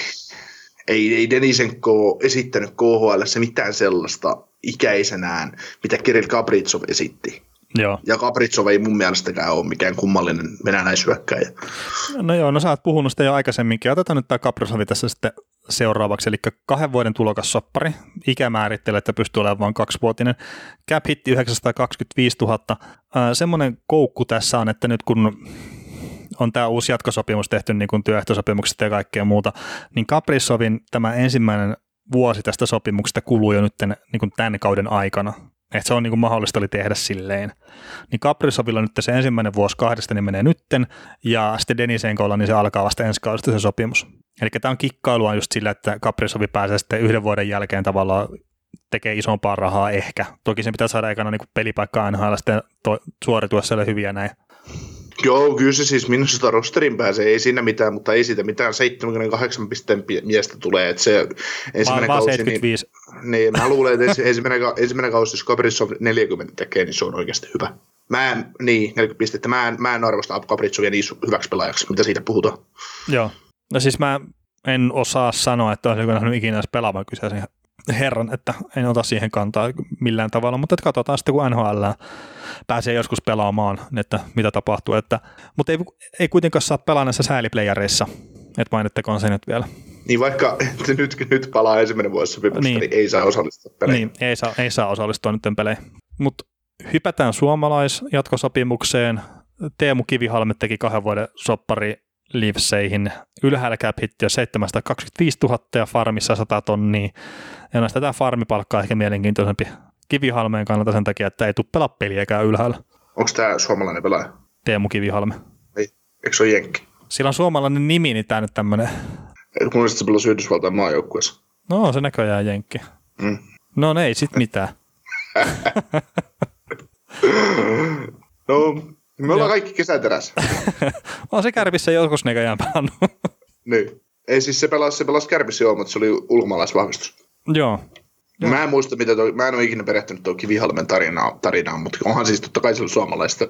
Ei, ei Denisenko esittänyt KHL mitään sellaista ikäisenään, mitä Kirill Gabritsov esitti Joo. Ja Kapritsov ei mun mielestäkään ole mikään kummallinen venäläisyökkäjä. No joo, no sä oot puhunut sitä jo aikaisemminkin. Otetaan nyt tämä Kaprisovi tässä sitten seuraavaksi, eli kahden vuoden tulokassoppari. Ikä määrittelee, että pystyy olemaan vain kaksivuotinen. Cap hitti 925 000. semmoinen koukku tässä on, että nyt kun on tämä uusi jatkosopimus tehty niin kuin työehtosopimukset ja kaikkea muuta, niin Kaprizovin tämä ensimmäinen vuosi tästä sopimuksesta kuluu jo nyt niin kuin tämän kauden aikana. Että se on niin mahdollista oli tehdä silleen. Niin Kaprizovilla nyt se ensimmäinen vuosi kahdesta niin menee nytten, ja sitten Denisenkolla niin se alkaa vasta ensi kaudesta se sopimus. Eli tämä on kikkailua just sillä, että Kaprisovi pääsee sitten yhden vuoden jälkeen tavallaan tekee isompaa rahaa ehkä. Toki sen pitää saada aikana niin pelipaikkaa NHL sitten to- suoritua siellä hyviä näin. Joo, kyllä se siis Minnesota rosterin pääsee, ei siinä mitään, mutta ei siitä mitään 78 pisteen miestä tulee, että se ensimmäinen vaan, kausi, 75. Niin, niin, mä luulen, että ensimmäinen, ensimmäinen kausi, jos Kaprizov 40 tekee, niin se on oikeasti hyvä. Mä en, niin, 40 pistettä, mä en, mä en arvosta Kaprizovia niin hyväksi pelaajaksi, mitä siitä puhutaan. Joo, no siis mä en osaa sanoa, että olisinko nähnyt ikinä edes pelaavan kyseisen herran, että en ota siihen kantaa millään tavalla, mutta että katsotaan sitten, kun NHL pääsee joskus pelaamaan, että mitä tapahtuu. Että, mutta ei, ei kuitenkaan saa pelaa näissä sääliplayereissa, että mainittakoon se nyt vielä. Niin vaikka nyt, nyt palaa ensimmäinen vuosi niin. niin ei saa osallistua peleihin. Niin, ei saa, ei saa osallistua nyt peleihin. Mutta hypätään suomalaisjatkosopimukseen. Teemu Kivihalme teki kahden vuoden soppari Livseihin. Ylhäällä cap hitti 725 000 ja farmissa 100 tonnia. Ja näistä tämä farmipalkka on ehkä mielenkiintoisempi Kivihalmeen kannalta sen takia, että ei tule pelaa peliäkään ylhäällä. Onko tämä suomalainen pelaaja? Teemu Kivihalme. Ei, eikö se ole Jenkki? Sillä on suomalainen nimi, niin tämä nyt tämmöinen. Mun mielestä se pelasi Yhdysvaltain maajoukkueessa. No, se näköjään Jenkki. Mm. No ei sit mitään. no, me ollaan kaikki kesäterässä. on se kärpissä joskus näköjään pelannut. niin. Ei siis se pelasi, se pelasi kärpissä joo, mutta se oli ulkomaalaisvahvistus. Joo. Joo. Mä en muista, mitä toi, mä en ole ikinä perehtynyt tuo Kivihalmen tarinaan, tarinaan, mutta onhan siis totta kai se suomalaista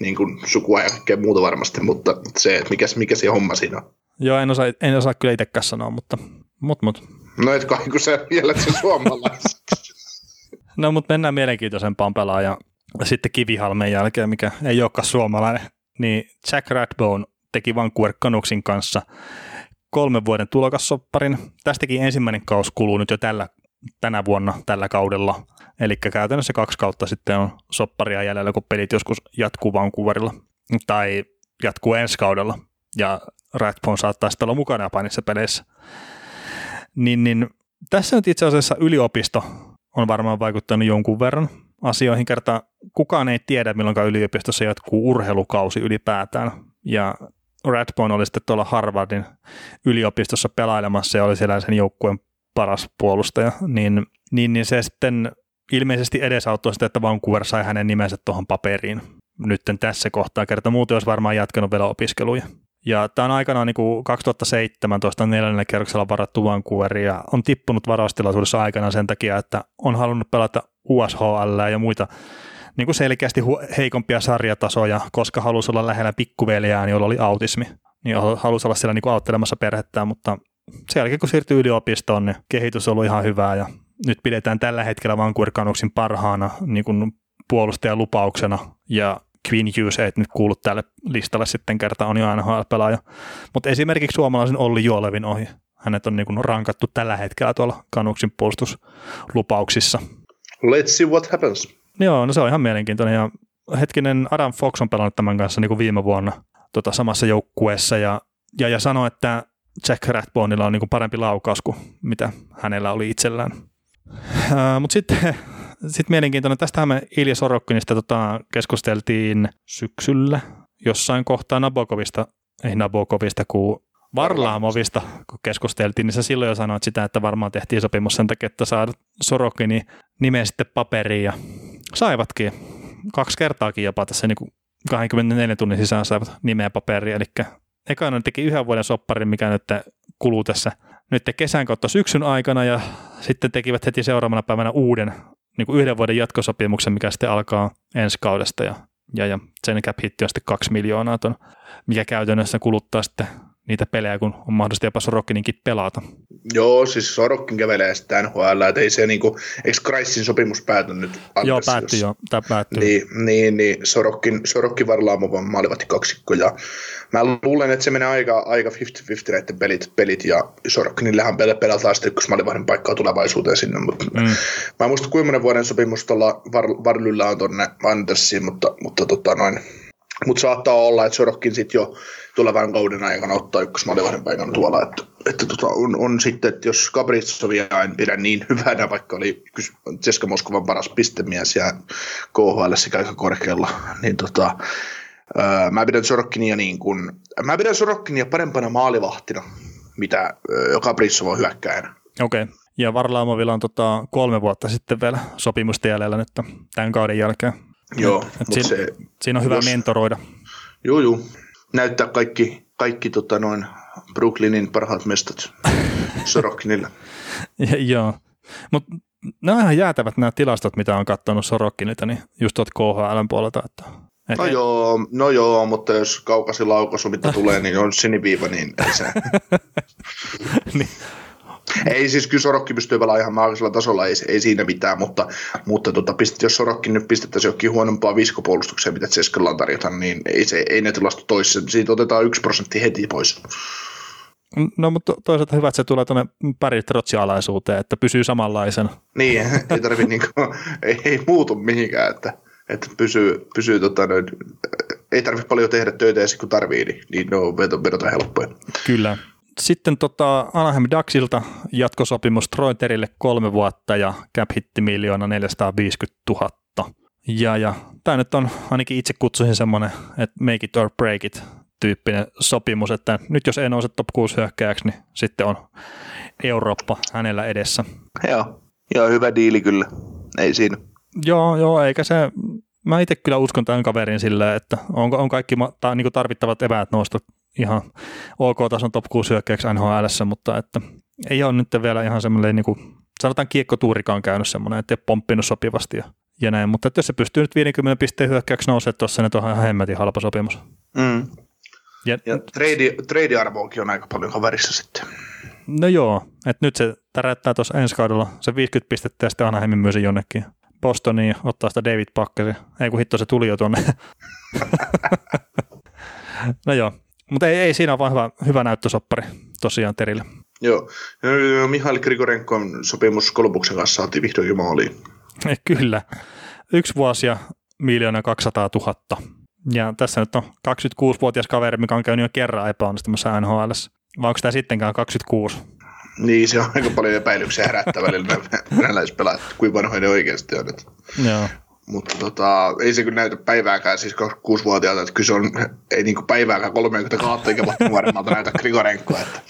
niin kuin sukua ja kaikkea muuta varmasti, mutta se, että mikä, mikä se homma siinä on. Joo, en osaa, en osaa kyllä itsekään sanoa, mutta mut, mut. No et kai, kun sä vielä se suomalaiseksi. no, mutta mennään mielenkiintoisempaan pelaajaan. Sitten Kivihalmen jälkeen, mikä ei olekaan suomalainen, niin Jack Radbone teki Vancouver Canucksin kanssa kolmen vuoden tulokassopparin. Tästäkin ensimmäinen kaus kuluu nyt jo tällä tänä vuonna tällä kaudella. Eli käytännössä kaksi kautta sitten on sopparia jäljellä, kun pelit joskus jatkuu Vancouverilla tai jatkuu ensi kaudella. Ja Rathbone saattaa sitten olla mukana jopa niissä peleissä. Niin, niin, tässä nyt itse asiassa yliopisto on varmaan vaikuttanut jonkun verran asioihin. Kertaa kukaan ei tiedä, milloin yliopistossa jatkuu urheilukausi ylipäätään. Ja Radbone oli sitten tuolla Harvardin yliopistossa pelailemassa ja oli siellä sen joukkueen paras puolustaja, niin, niin, niin se sitten ilmeisesti edesauttoi sitä, että Vancouver sai hänen nimensä tuohon paperiin nyt tässä kohtaa, kerta muuten olisi varmaan jatkanut vielä opiskeluja. Ja tämä on aikanaan niin kuin 2017 neljännellä kerroksella varattu Vancouver ja on tippunut varaustilaisuudessa aikana sen takia, että on halunnut pelata USHL ja muita niin kuin selkeästi heikompia sarjatasoja, koska halusi olla lähellä pikkuveljään, jolla oli autismi. Niin halusi olla siellä niin kuin auttelemassa perhettään, mutta sen jälkeen kun siirtyy yliopistoon, niin kehitys on ollut ihan hyvää ja nyt pidetään tällä hetkellä Vancouver Canucksin parhaana niin kuin puolustajan lupauksena ja Queen Hughes ei nyt kuulu tälle listalle sitten kerta on jo NHL-pelaaja. Mutta esimerkiksi suomalaisen Olli Juolevin ohi. Hänet on niin rankattu tällä hetkellä tuolla Canucksin puolustuslupauksissa. Let's see what happens. Joo, no se on ihan mielenkiintoinen. Ja hetkinen Adam Fox on pelannut tämän kanssa niin kuin viime vuonna tota, samassa joukkueessa ja, ja, ja sanoi, että Jack Rathbonella on niin kuin parempi laukaus kuin mitä hänellä oli itsellään. Mutta sitten sit mielenkiintoinen, tästähän me Ilja Sorokkinista tota, keskusteltiin syksyllä jossain kohtaa Nabokovista, ei Nabokovista, kuin Varlaamovista, kun keskusteltiin, niin sä silloin jo sanoit sitä, että varmaan tehtiin sopimus sen takia, että saada Sorokini nimeä sitten paperiin ja saivatkin. Kaksi kertaakin jopa tässä niin kuin 24 tunnin sisään saivat nimeä paperiin, eli ekana teki yhden vuoden sopparin, mikä nyt kuluu tässä nyt kesän kautta syksyn aikana ja sitten tekivät heti seuraavana päivänä uuden niin kuin yhden vuoden jatkosopimuksen, mikä sitten alkaa ensi kaudesta ja, ja, ja sen cap hitti on sitten kaksi miljoonaa ton, mikä käytännössä kuluttaa sitten niitä pelejä, kun on mahdollista jopa Sorokkininkin pelata. Joo, siis Sorokkin kävelee sitä NHL, että ei se niinku, eikö Kreissin sopimus pääty nyt? Anteeksi, joo, päättyi jo, tämä päättyi. Niin, niin, niin Sorokkin, Sorokkin varlaamova maalivahti kaksikko, ja mä luulen, että se menee aika, aika 50-50 näiden pelit, pelit ja Sorokkinillähän pelataan sitten ykkös maalivahdin paikkaa tulevaisuuteen sinne, mutta mm. mä en muista kuinka monen vuoden sopimus tuolla Var, Varlyllä on tuonne Andersiin, mutta, mutta tota noin, mutta saattaa olla, että Sorokkin sitten jo tulevan kauden aikana ottaa ykkösmaalivahden paikan tuolla. Että, että tota, on, on, sitten, että jos Gabritsovia en pidä niin hyvänä, vaikka oli Ceska Moskovan paras pistemies ja KHL sekä aika korkealla, niin tota, ää, mä pidän Sorokkinia niin kuin, mä pidän Sorokkinia parempana maalivahtina, mitä Gabritsov on hyökkäjänä. Okei. Okay. Ja Varlaamovilla on tota, kolme vuotta sitten vielä sopimusta jäljellä nyt tämän kauden jälkeen. Joo, et, et siinä, se, siinä on hyvä jos, mentoroida. Joo, joo. Näyttää kaikki, kaikki tota noin Brooklynin parhaat mestat Sorokkinilla. ja, joo, mutta nämä on ihan jäätävät nämä tilastot, mitä on katsonut Sorokkinilta, niin just tuot KHL puolelta. Että, et no, joo, no joo, mutta jos kaukasi laukaisu, mitä tulee, niin on siniviiva, niin ei se. niin. Ei siis kyllä Sorokki pystyy pelaamaan ihan maagisella tasolla, ei, ei siinä mitään, mutta, mutta tota, pistet, jos Sorokki nyt pistettäisiin jokin huonompaa viskopuolustukseen, mitä Tseskalla on tarjota, niin ei, se, ei ne tilasto toissa. Siitä otetaan yksi prosentti heti pois. No mutta toisaalta hyvä, että se tulee tuonne pari alaisuuteen, että pysyy samanlaisen. Niin, ei tarvi niinku, ei, ei, muutu mihinkään, että, että pysyy, pysyy tota, noin, ei tarvitse paljon tehdä töitä ja kun tarvii, niin, niin ne on vedota helppoja. Kyllä. Sitten tota Anaheim Ducksilta jatkosopimus Troiterille kolme vuotta ja cap hitti miljoona 450 000. Ja, ja tämä nyt on ainakin itse kutsuisin semmoinen, että make it or break it tyyppinen sopimus, että nyt jos ei nouse top 6 hyökkääjäksi, niin sitten on Eurooppa hänellä edessä. Joo, joo hyvä diili kyllä, ei siinä. Joo, joo, eikä se, mä itse kyllä uskon tämän kaverin silleen, että on, on kaikki ta, niin tarvittavat eväät nousta ihan OK-tason top 6 hyökkäyksi NHL, mutta että ei ole nyt vielä ihan semmoinen, niin kuin, sanotaan kiekkotuurikaan käynyt semmoinen, että ei ole pomppinut sopivasti ja, ja näin, mutta että jos se pystyy nyt 50 pisteen hyökkäyksi nousemaan tuossa, niin on ihan hemmetin halpa sopimus. Mm. Ja, ja trade, trade-arvoakin on aika paljon kaverissa sitten. No joo, että nyt se täräyttää tuossa ensi kaudella se 50 pistettä ja sitten Anaheimin myös jonnekin Bostoniin ottaa sitä David Pakkasi. Ei kun hitto se tuli jo tuonne. no joo, mutta ei, ei siinä ole vaan hyvä, hyvä näyttösoppari tosiaan Terille. Joo, Mihail Grigorenkon sopimus Kolubuksen kanssa saatiin vihdoin maaliin. Kyllä, yksi vuosi ja miljoona 200 000. Ja tässä nyt on 26-vuotias kaveri, mikä on käynyt jo kerran epäonnistumassa NHL. Vai onko tämä sittenkään 26? Niin, se on aika paljon epäilyksiä herättävä välillä venäläispelaajat, kuinka vanhoja ne oikeasti on. Joo. Mutta tota, ei se kyllä näytä päivääkään, siis 26-vuotiaalta, että kyllä se on, ei niinku päivääkään 32 ikä nuoremmalta näytä Grigorenko. Että.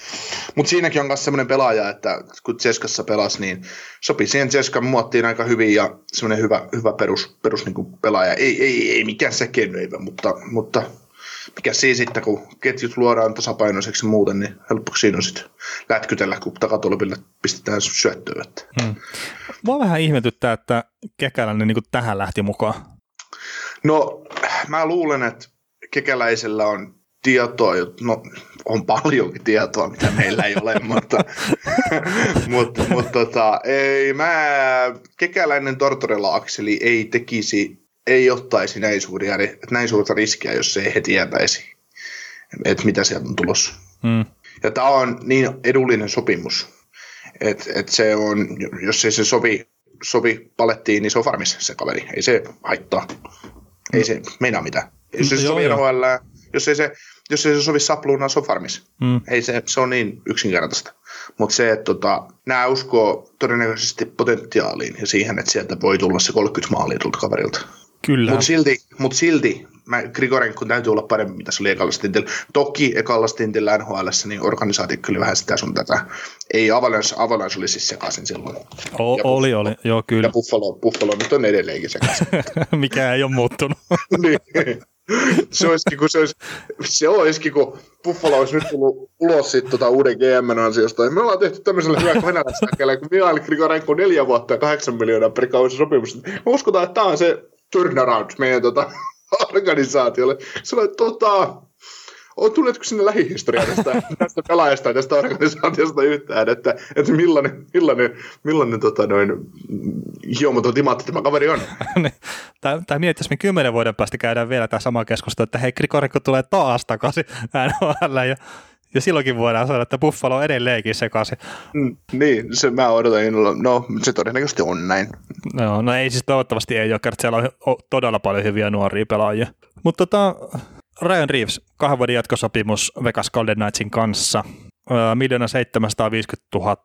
Mutta siinäkin on myös semmoinen pelaaja, että kun Ceskassa pelasi, niin sopi siihen Ceskan muottiin aika hyvin ja semmoinen hyvä, hyvä perus, perus niinku pelaaja. Ei, ei, ei mikään sekennöivä, mutta, mutta mikä siinä sitten, kun ketjut luodaan tasapainoiseksi muuten, niin helppo siinä on sitten lätkytellä, kun takatolpille pistetään syöttöä. Hmm. Mua vähän ihmetyttää, että Kekäläinen niin tähän lähti mukaan. No, mä luulen, että Kekäläisellä on tietoa, no on paljonkin tietoa, mitä meillä ei ole, mutta, mutta, mutta tota, ei, mä, kekäläinen Tortorella-akseli ei tekisi ei ottaisi näin, suuria, näin suurta riskiä, jos se ei heti tietäisi, että mitä sieltä on tulossa. Hmm. Ja tämä on niin edullinen sopimus, että et se on, jos ei se sovi, sovi palettiin, niin se on farmis se kaveri. Ei se haittaa. Ei se meinaa mitään. Jos se sovi NHL, jos ei se, jos ei se sovi sapluunaan, se on farmis. Hmm. Ei se, se on niin yksinkertaista. Mutta se, että tota, nämä uskoo todennäköisesti potentiaaliin ja siihen, että sieltä voi tulla se 30 maalia tuolta kaverilta. Kyllä. Mutta silti, mut silti mä, Grigorenkun täytyy olla parempi, mitä se oli ekalla stintillä. Toki ekalla stintillä NHL, niin organisaatio kyllä vähän sitä sun tätä. Ei Avalanche, Avalanche oli siis sekaisin silloin. O, ja oli, oli, joo kyllä. Ja Buffalo, Buffalo nyt on edelleenkin sekaisin. Mikä ei ole muuttunut. niin. Se olisikin, kun se olisi, se olisikin, kun Buffalo olisi nyt tullut ulos siitä tuota uuden GM ansiosta. Me ollaan tehty tämmöisellä hyvällä venäläisellä kun Mihail Grigorenko neljä vuotta ja kahdeksan miljoonaa per kausi sopimus. Me uskotaan, että tämä on se turnaround meidän tota, organisaatiolle. Sanoin, tota, on, tuletko sinne lähihistoriaa tästä, tästä pelaajasta ja tästä organisaatiosta yhtään, että, että millainen, millainen, millainen tota noin, hiomaton timatti tämä kaveri on? Niin. tämä mietti, jos me kymmenen vuoden päästä käydään vielä tämä sama keskustelu, että hei, Grigorenko tulee taas takaisin NHL ja ja silloinkin voidaan sanoa, että Buffalo on edelleenkin sekaisin. Mm, niin, se mä odotan No, se todennäköisesti on näin. No, no ei siis toivottavasti ei ole, siellä on todella paljon hyviä nuoria pelaajia. Mutta tota, Ryan Reeves, kahden vuoden jatkosopimus Vegas Golden Knightsin kanssa. Miljoona 750 000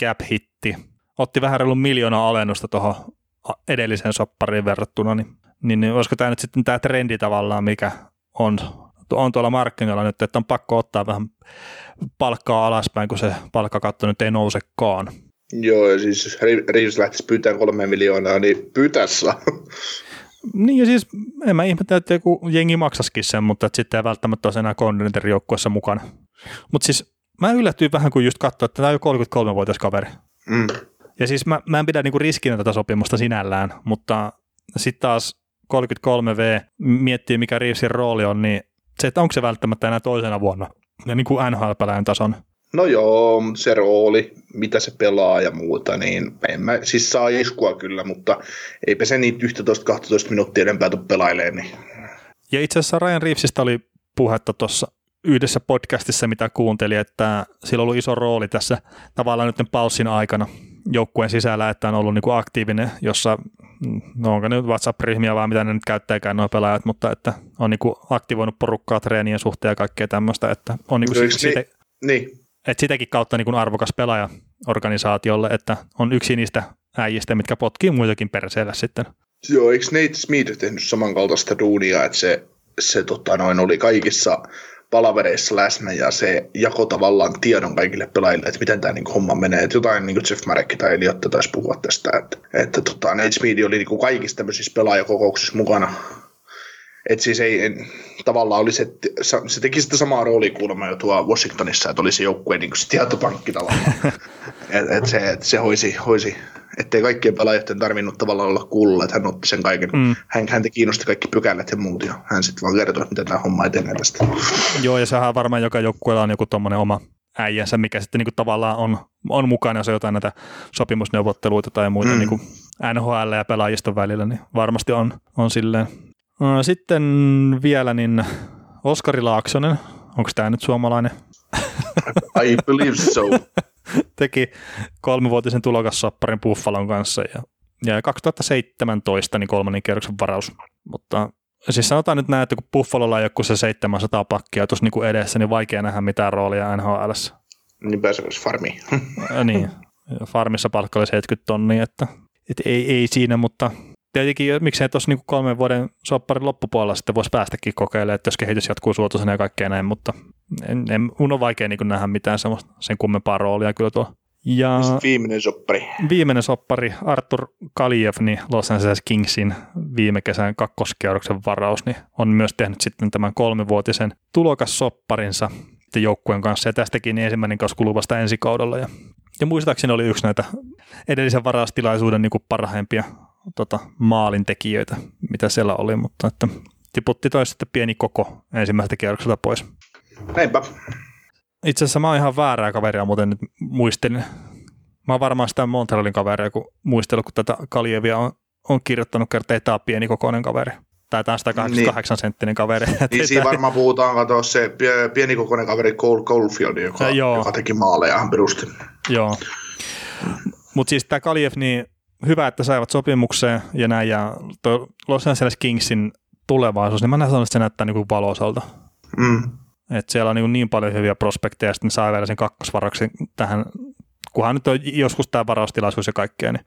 cap hitti. Otti vähän reilun miljoona alennusta tuohon edelliseen soppariin verrattuna, niin, niin, niin olisiko tämä nyt sitten tämä trendi tavallaan, mikä on on tuolla markkinoilla nyt, että on pakko ottaa vähän palkkaa alaspäin, kun se palkkakatto nyt ei nousekaan. Joo, ja siis Reeves lähtisi pyytämään kolme miljoonaa, niin pyytäessä. Niin ja siis en mä ihmettele, että joku jengi maksaskin sen, mutta että sitten ei välttämättä ole enää Conditorin joukkueessa mukana. Mutta siis mä yllätyin vähän, kun just katsoin, että tämä on jo 33-vuotias kaveri. Mm. Ja siis mä, mä en pidä niinku riskinä tätä sopimusta sinällään, mutta sitten taas 33V miettii, mikä Reevesin rooli on, niin se, että onko se välttämättä enää toisena vuonna ja niin kuin NHL-pelaajan tason. No joo, se rooli, mitä se pelaa ja muuta, niin en mä, siis saa iskua kyllä, mutta eipä se niitä 11-12 minuuttia enempää tule pelailemaan. Niin. Ja itse asiassa Ryan Reevesistä oli puhetta tuossa yhdessä podcastissa, mitä kuuntelin, että sillä on ollut iso rooli tässä tavallaan nyt paussin aikana joukkueen sisällä, että on ollut niin kuin aktiivinen, jossa, no onko nyt WhatsApp-ryhmiä vai mitä ne nyt käyttääkään nuo pelaajat, mutta että on niin kuin aktivoinut porukkaa treenien suhteen ja kaikkea tämmöistä, että on niin kuin siitä, niin, niin. että sitäkin kautta niin kuin arvokas pelaaja organisaatiolle, että on yksi niistä äijistä, mitkä potkii muitakin perseellä sitten. Joo, eikö Nate Smith tehnyt samankaltaista duunia, että se, se tota, noin oli kaikissa palavereissa läsnä ja se jako tavallaan tiedon kaikille pelaajille, että miten tämä niin homma menee. Että jotain niin kuin Jeff Marek tai Eliotta taisi puhua tästä, että, että tota, Nate Speed oli niin kuin kaikissa tämmöisissä pelaajakokouksissa mukana. Että siis ei, en, tavallaan oli se, se teki sitä samaa roolia kuulemma jo tuo Washingtonissa, että oli se joukkueen niin se tietopankki tavallaan. että et se, et se hoisi, hoisi ettei kaikkien pelaajien tarvinnut tavallaan olla kuulla, että hän otti sen kaiken. Mm. Hän, häntä kiinnosti kaikki pykälät ja muut, ja hän sitten vaan kertoi, miten tämä homma etenee tästä. Joo, ja sehän varmaan joka joukkueella on joku tuommoinen oma äijänsä, mikä sitten niinku tavallaan on, on mukana, jos on jotain näitä sopimusneuvotteluita tai muita mm. niinku NHL ja pelaajiston välillä, niin varmasti on, on silleen. Sitten vielä niin Oskari Laaksonen, onko tämä nyt suomalainen? I believe so. teki kolmivuotisen tulokassopparin Buffalon kanssa ja, ja 2017 niin kolmannen kierroksen varaus. Mutta siis sanotaan nyt näin, että kun Buffalolla ei ole se 700 pakkia tuossa niin edessä, niin vaikea nähdä mitään roolia NHL. Niin pääseekö farmiin? niin, farmissa palkka oli 70 tonnia, että, että ei, ei siinä, mutta tietenkin miksei tuossa niin kolmen vuoden sopparin loppupuolella sitten voisi päästäkin kokeilemaan, että jos kehitys jatkuu suotuisena ja kaikkea näin, mutta en, en, mun on vaikea niin nähdä mitään semmoista, sen kummempaa roolia kyllä tuo. Ja viimeinen soppari. Viimeinen soppari, Artur Kaliev, niin Los Angeles Kingsin viime kesän kakkoskierroksen varaus, niin on myös tehnyt sitten tämän kolmivuotisen tulokassopparinsa joukkueen kanssa, ja tästäkin ensimmäinen kausi kuluu vasta ensi kaudella. Ja, ja muistaakseni oli yksi näitä edellisen varaustilaisuuden niin parhaimpia tota, maalintekijöitä, mitä siellä oli, mutta että tiputti toi sitten pieni koko ensimmäisestä kierrokselta pois. Näinpä. Itse asiassa mä oon ihan väärää kaveria muuten nyt muistin. Mä oon varmaan sitä Montrealin kaveria, kun muistellut, kun tätä Kaljevia on, on kirjoittanut kertaa, että tämä on pieni kokoinen kaveri. Tai tämä on 188 niin. senttinen kaveri. Niin siinä varmaan puhutaan, katsoa se pienikokoinen kaveri Cole Goldfield, joka, ja, joka teki maaleja perusti. Joo. Mutta siis tämä Kaljev, niin hyvä, että saivat sopimukseen ja näin, ja Los Angeles Kingsin tulevaisuus, niin mä näen, että se näyttää niin kuin valoisalta. Mm. Et siellä on niin, niin paljon hyviä prospekteja, ja sitten saa vielä sen kakkosvarauksen tähän, kunhan nyt on joskus tämä varaustilaisuus ja kaikkea, niin,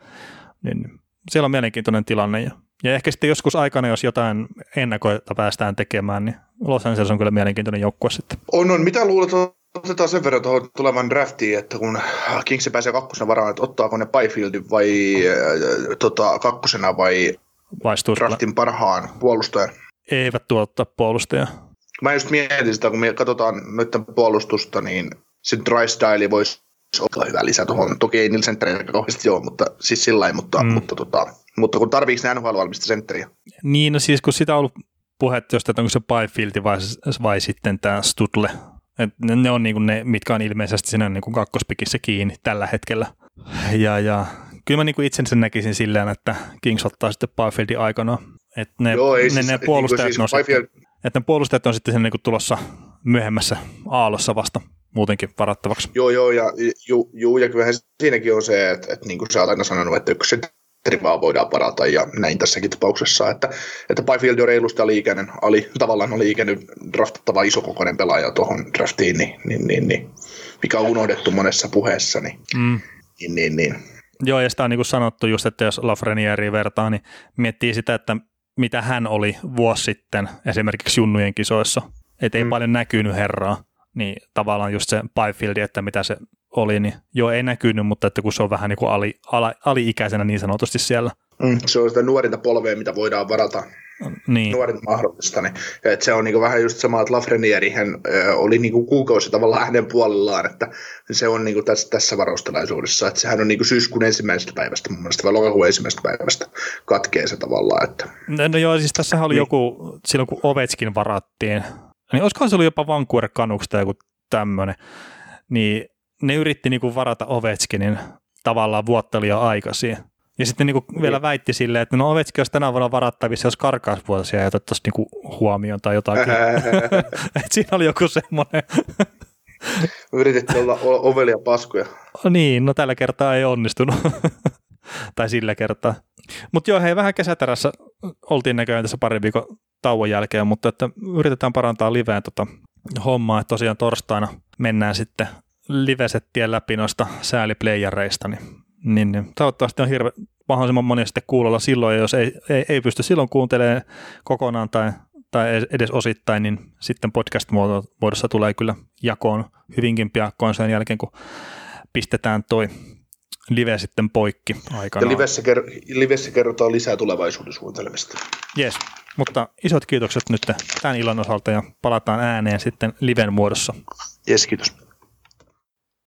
niin siellä on mielenkiintoinen tilanne. Ja, ja ehkä sitten joskus aikana, jos jotain ennakoita päästään tekemään, niin Los Angeles on kyllä mielenkiintoinen joukkue sitten. On, on. Mitä luulet, otetaan sen verran tuohon tulevan draftiin, että kun Kings pääsee kakkosena varaan, että ottaako ne Byfieldin vai äh, tota, kakkosena vai Vaistuu draftin parhaan puolustajan? Eivät tuottaa puolustajaa. Mä just mietin sitä, kun me katsotaan nyt puolustusta, niin se Drystyle voisi olla hyvä lisä tuohon. Toki ei niillä senttereillä kauheasti joo, mutta siis sillä mutta, mm. mutta, tota, mutta kun tarviiko ne NHL-valmista sentteriä? Niin, no siis kun sitä on ollut puhetta että onko se Byfield vai, vai sitten tämä Studle. Et ne, ne on niinku ne, mitkä on ilmeisesti siinä niinku kakkospikissä kiinni tällä hetkellä. Ja, ja kyllä mä niinku itse sen näkisin silleen, että Kings ottaa sitten Byfieldin aikana. Että ne, Joo, ne, siis, ne puolustajat niin siis Byfield, että ne puolustajat on sitten niin tulossa myöhemmässä aallossa vasta muutenkin varattavaksi. Joo, joo, ja, ju, ju, ja kyllähän siinäkin on se, että, että niin kuin sä oot aina sanonut, että yksi vaan voidaan parata, ja näin tässäkin tapauksessa, että, että Byfield on reilusti aliikäinen, ali, tavallaan oli ikäinen draftattava isokokoinen pelaaja tuohon draftiin, niin, niin, niin, niin, mikä on unohdettu monessa puheessa, niin, mm. niin, niin, niin. Joo, ja sitä on niin kuin sanottu just, että jos Lafreniere vertaa, niin miettii sitä, että mitä hän oli vuosi sitten esimerkiksi junnujen kisoissa. Että ei mm. paljon näkynyt herraa, niin tavallaan just se Byfield, että mitä se oli, niin joo ei näkynyt, mutta että kun se on vähän niin kuin ali, ala, ali-ikäisenä niin sanotusti siellä. Mm, se on sitä nuorinta polvea, mitä voidaan varata niin. nuorin mahdollista. Niin, että se on niin vähän just sama, että Lafreniere hän oli niin kuukausi tavallaan hänen puolellaan, että se on niin tässä, tässä varustelaisuudessa, että sehän on niin syyskuun ensimmäisestä päivästä mun mielestä, vai lokakuun ensimmäisestä päivästä katkee se tavallaan. Että. No, no joo, siis tässä oli niin. joku, silloin kun Ovetskin varattiin, niin olisikohan se ollut jopa Vancouver Canucks tai joku tämmöinen, niin ne yritti niin kuin varata Ovechkinin tavallaan vuotta liian aikaisin. Ja sitten niin kuin vielä väitti silleen, että no Ovechkin olisi tänä vuonna varattavissa, jos karkausvuosia ei otettaisi niin huomioon tai jotakin. Et siinä oli joku semmoinen. Yritettiin olla ovelia paskuja. niin, no tällä kertaa ei onnistunut. tai sillä kertaa. Mutta joo, hei, vähän kesäterässä oltiin näköjään tässä pari viikon tauon jälkeen, mutta että yritetään parantaa liveen tota hommaa, että tosiaan torstaina mennään sitten livesettien läpi noista sääliplayereista, niin, niin, niin toivottavasti on hirveän mahdollisimman moni sitten kuulolla silloin, ja jos ei, ei, ei pysty silloin kuuntelemaan kokonaan tai, tai edes osittain, niin sitten podcast-muodossa tulee kyllä jakoon hyvinkin piakkoon sen jälkeen, kun pistetään toi live sitten poikki aikanaan. Ja livessä, ker- livessä kerrotaan lisää tulevaisuuden suunnitelmista. Yes, mutta isot kiitokset nyt tämän illan osalta ja palataan ääneen sitten liven muodossa. Yes, kiitos.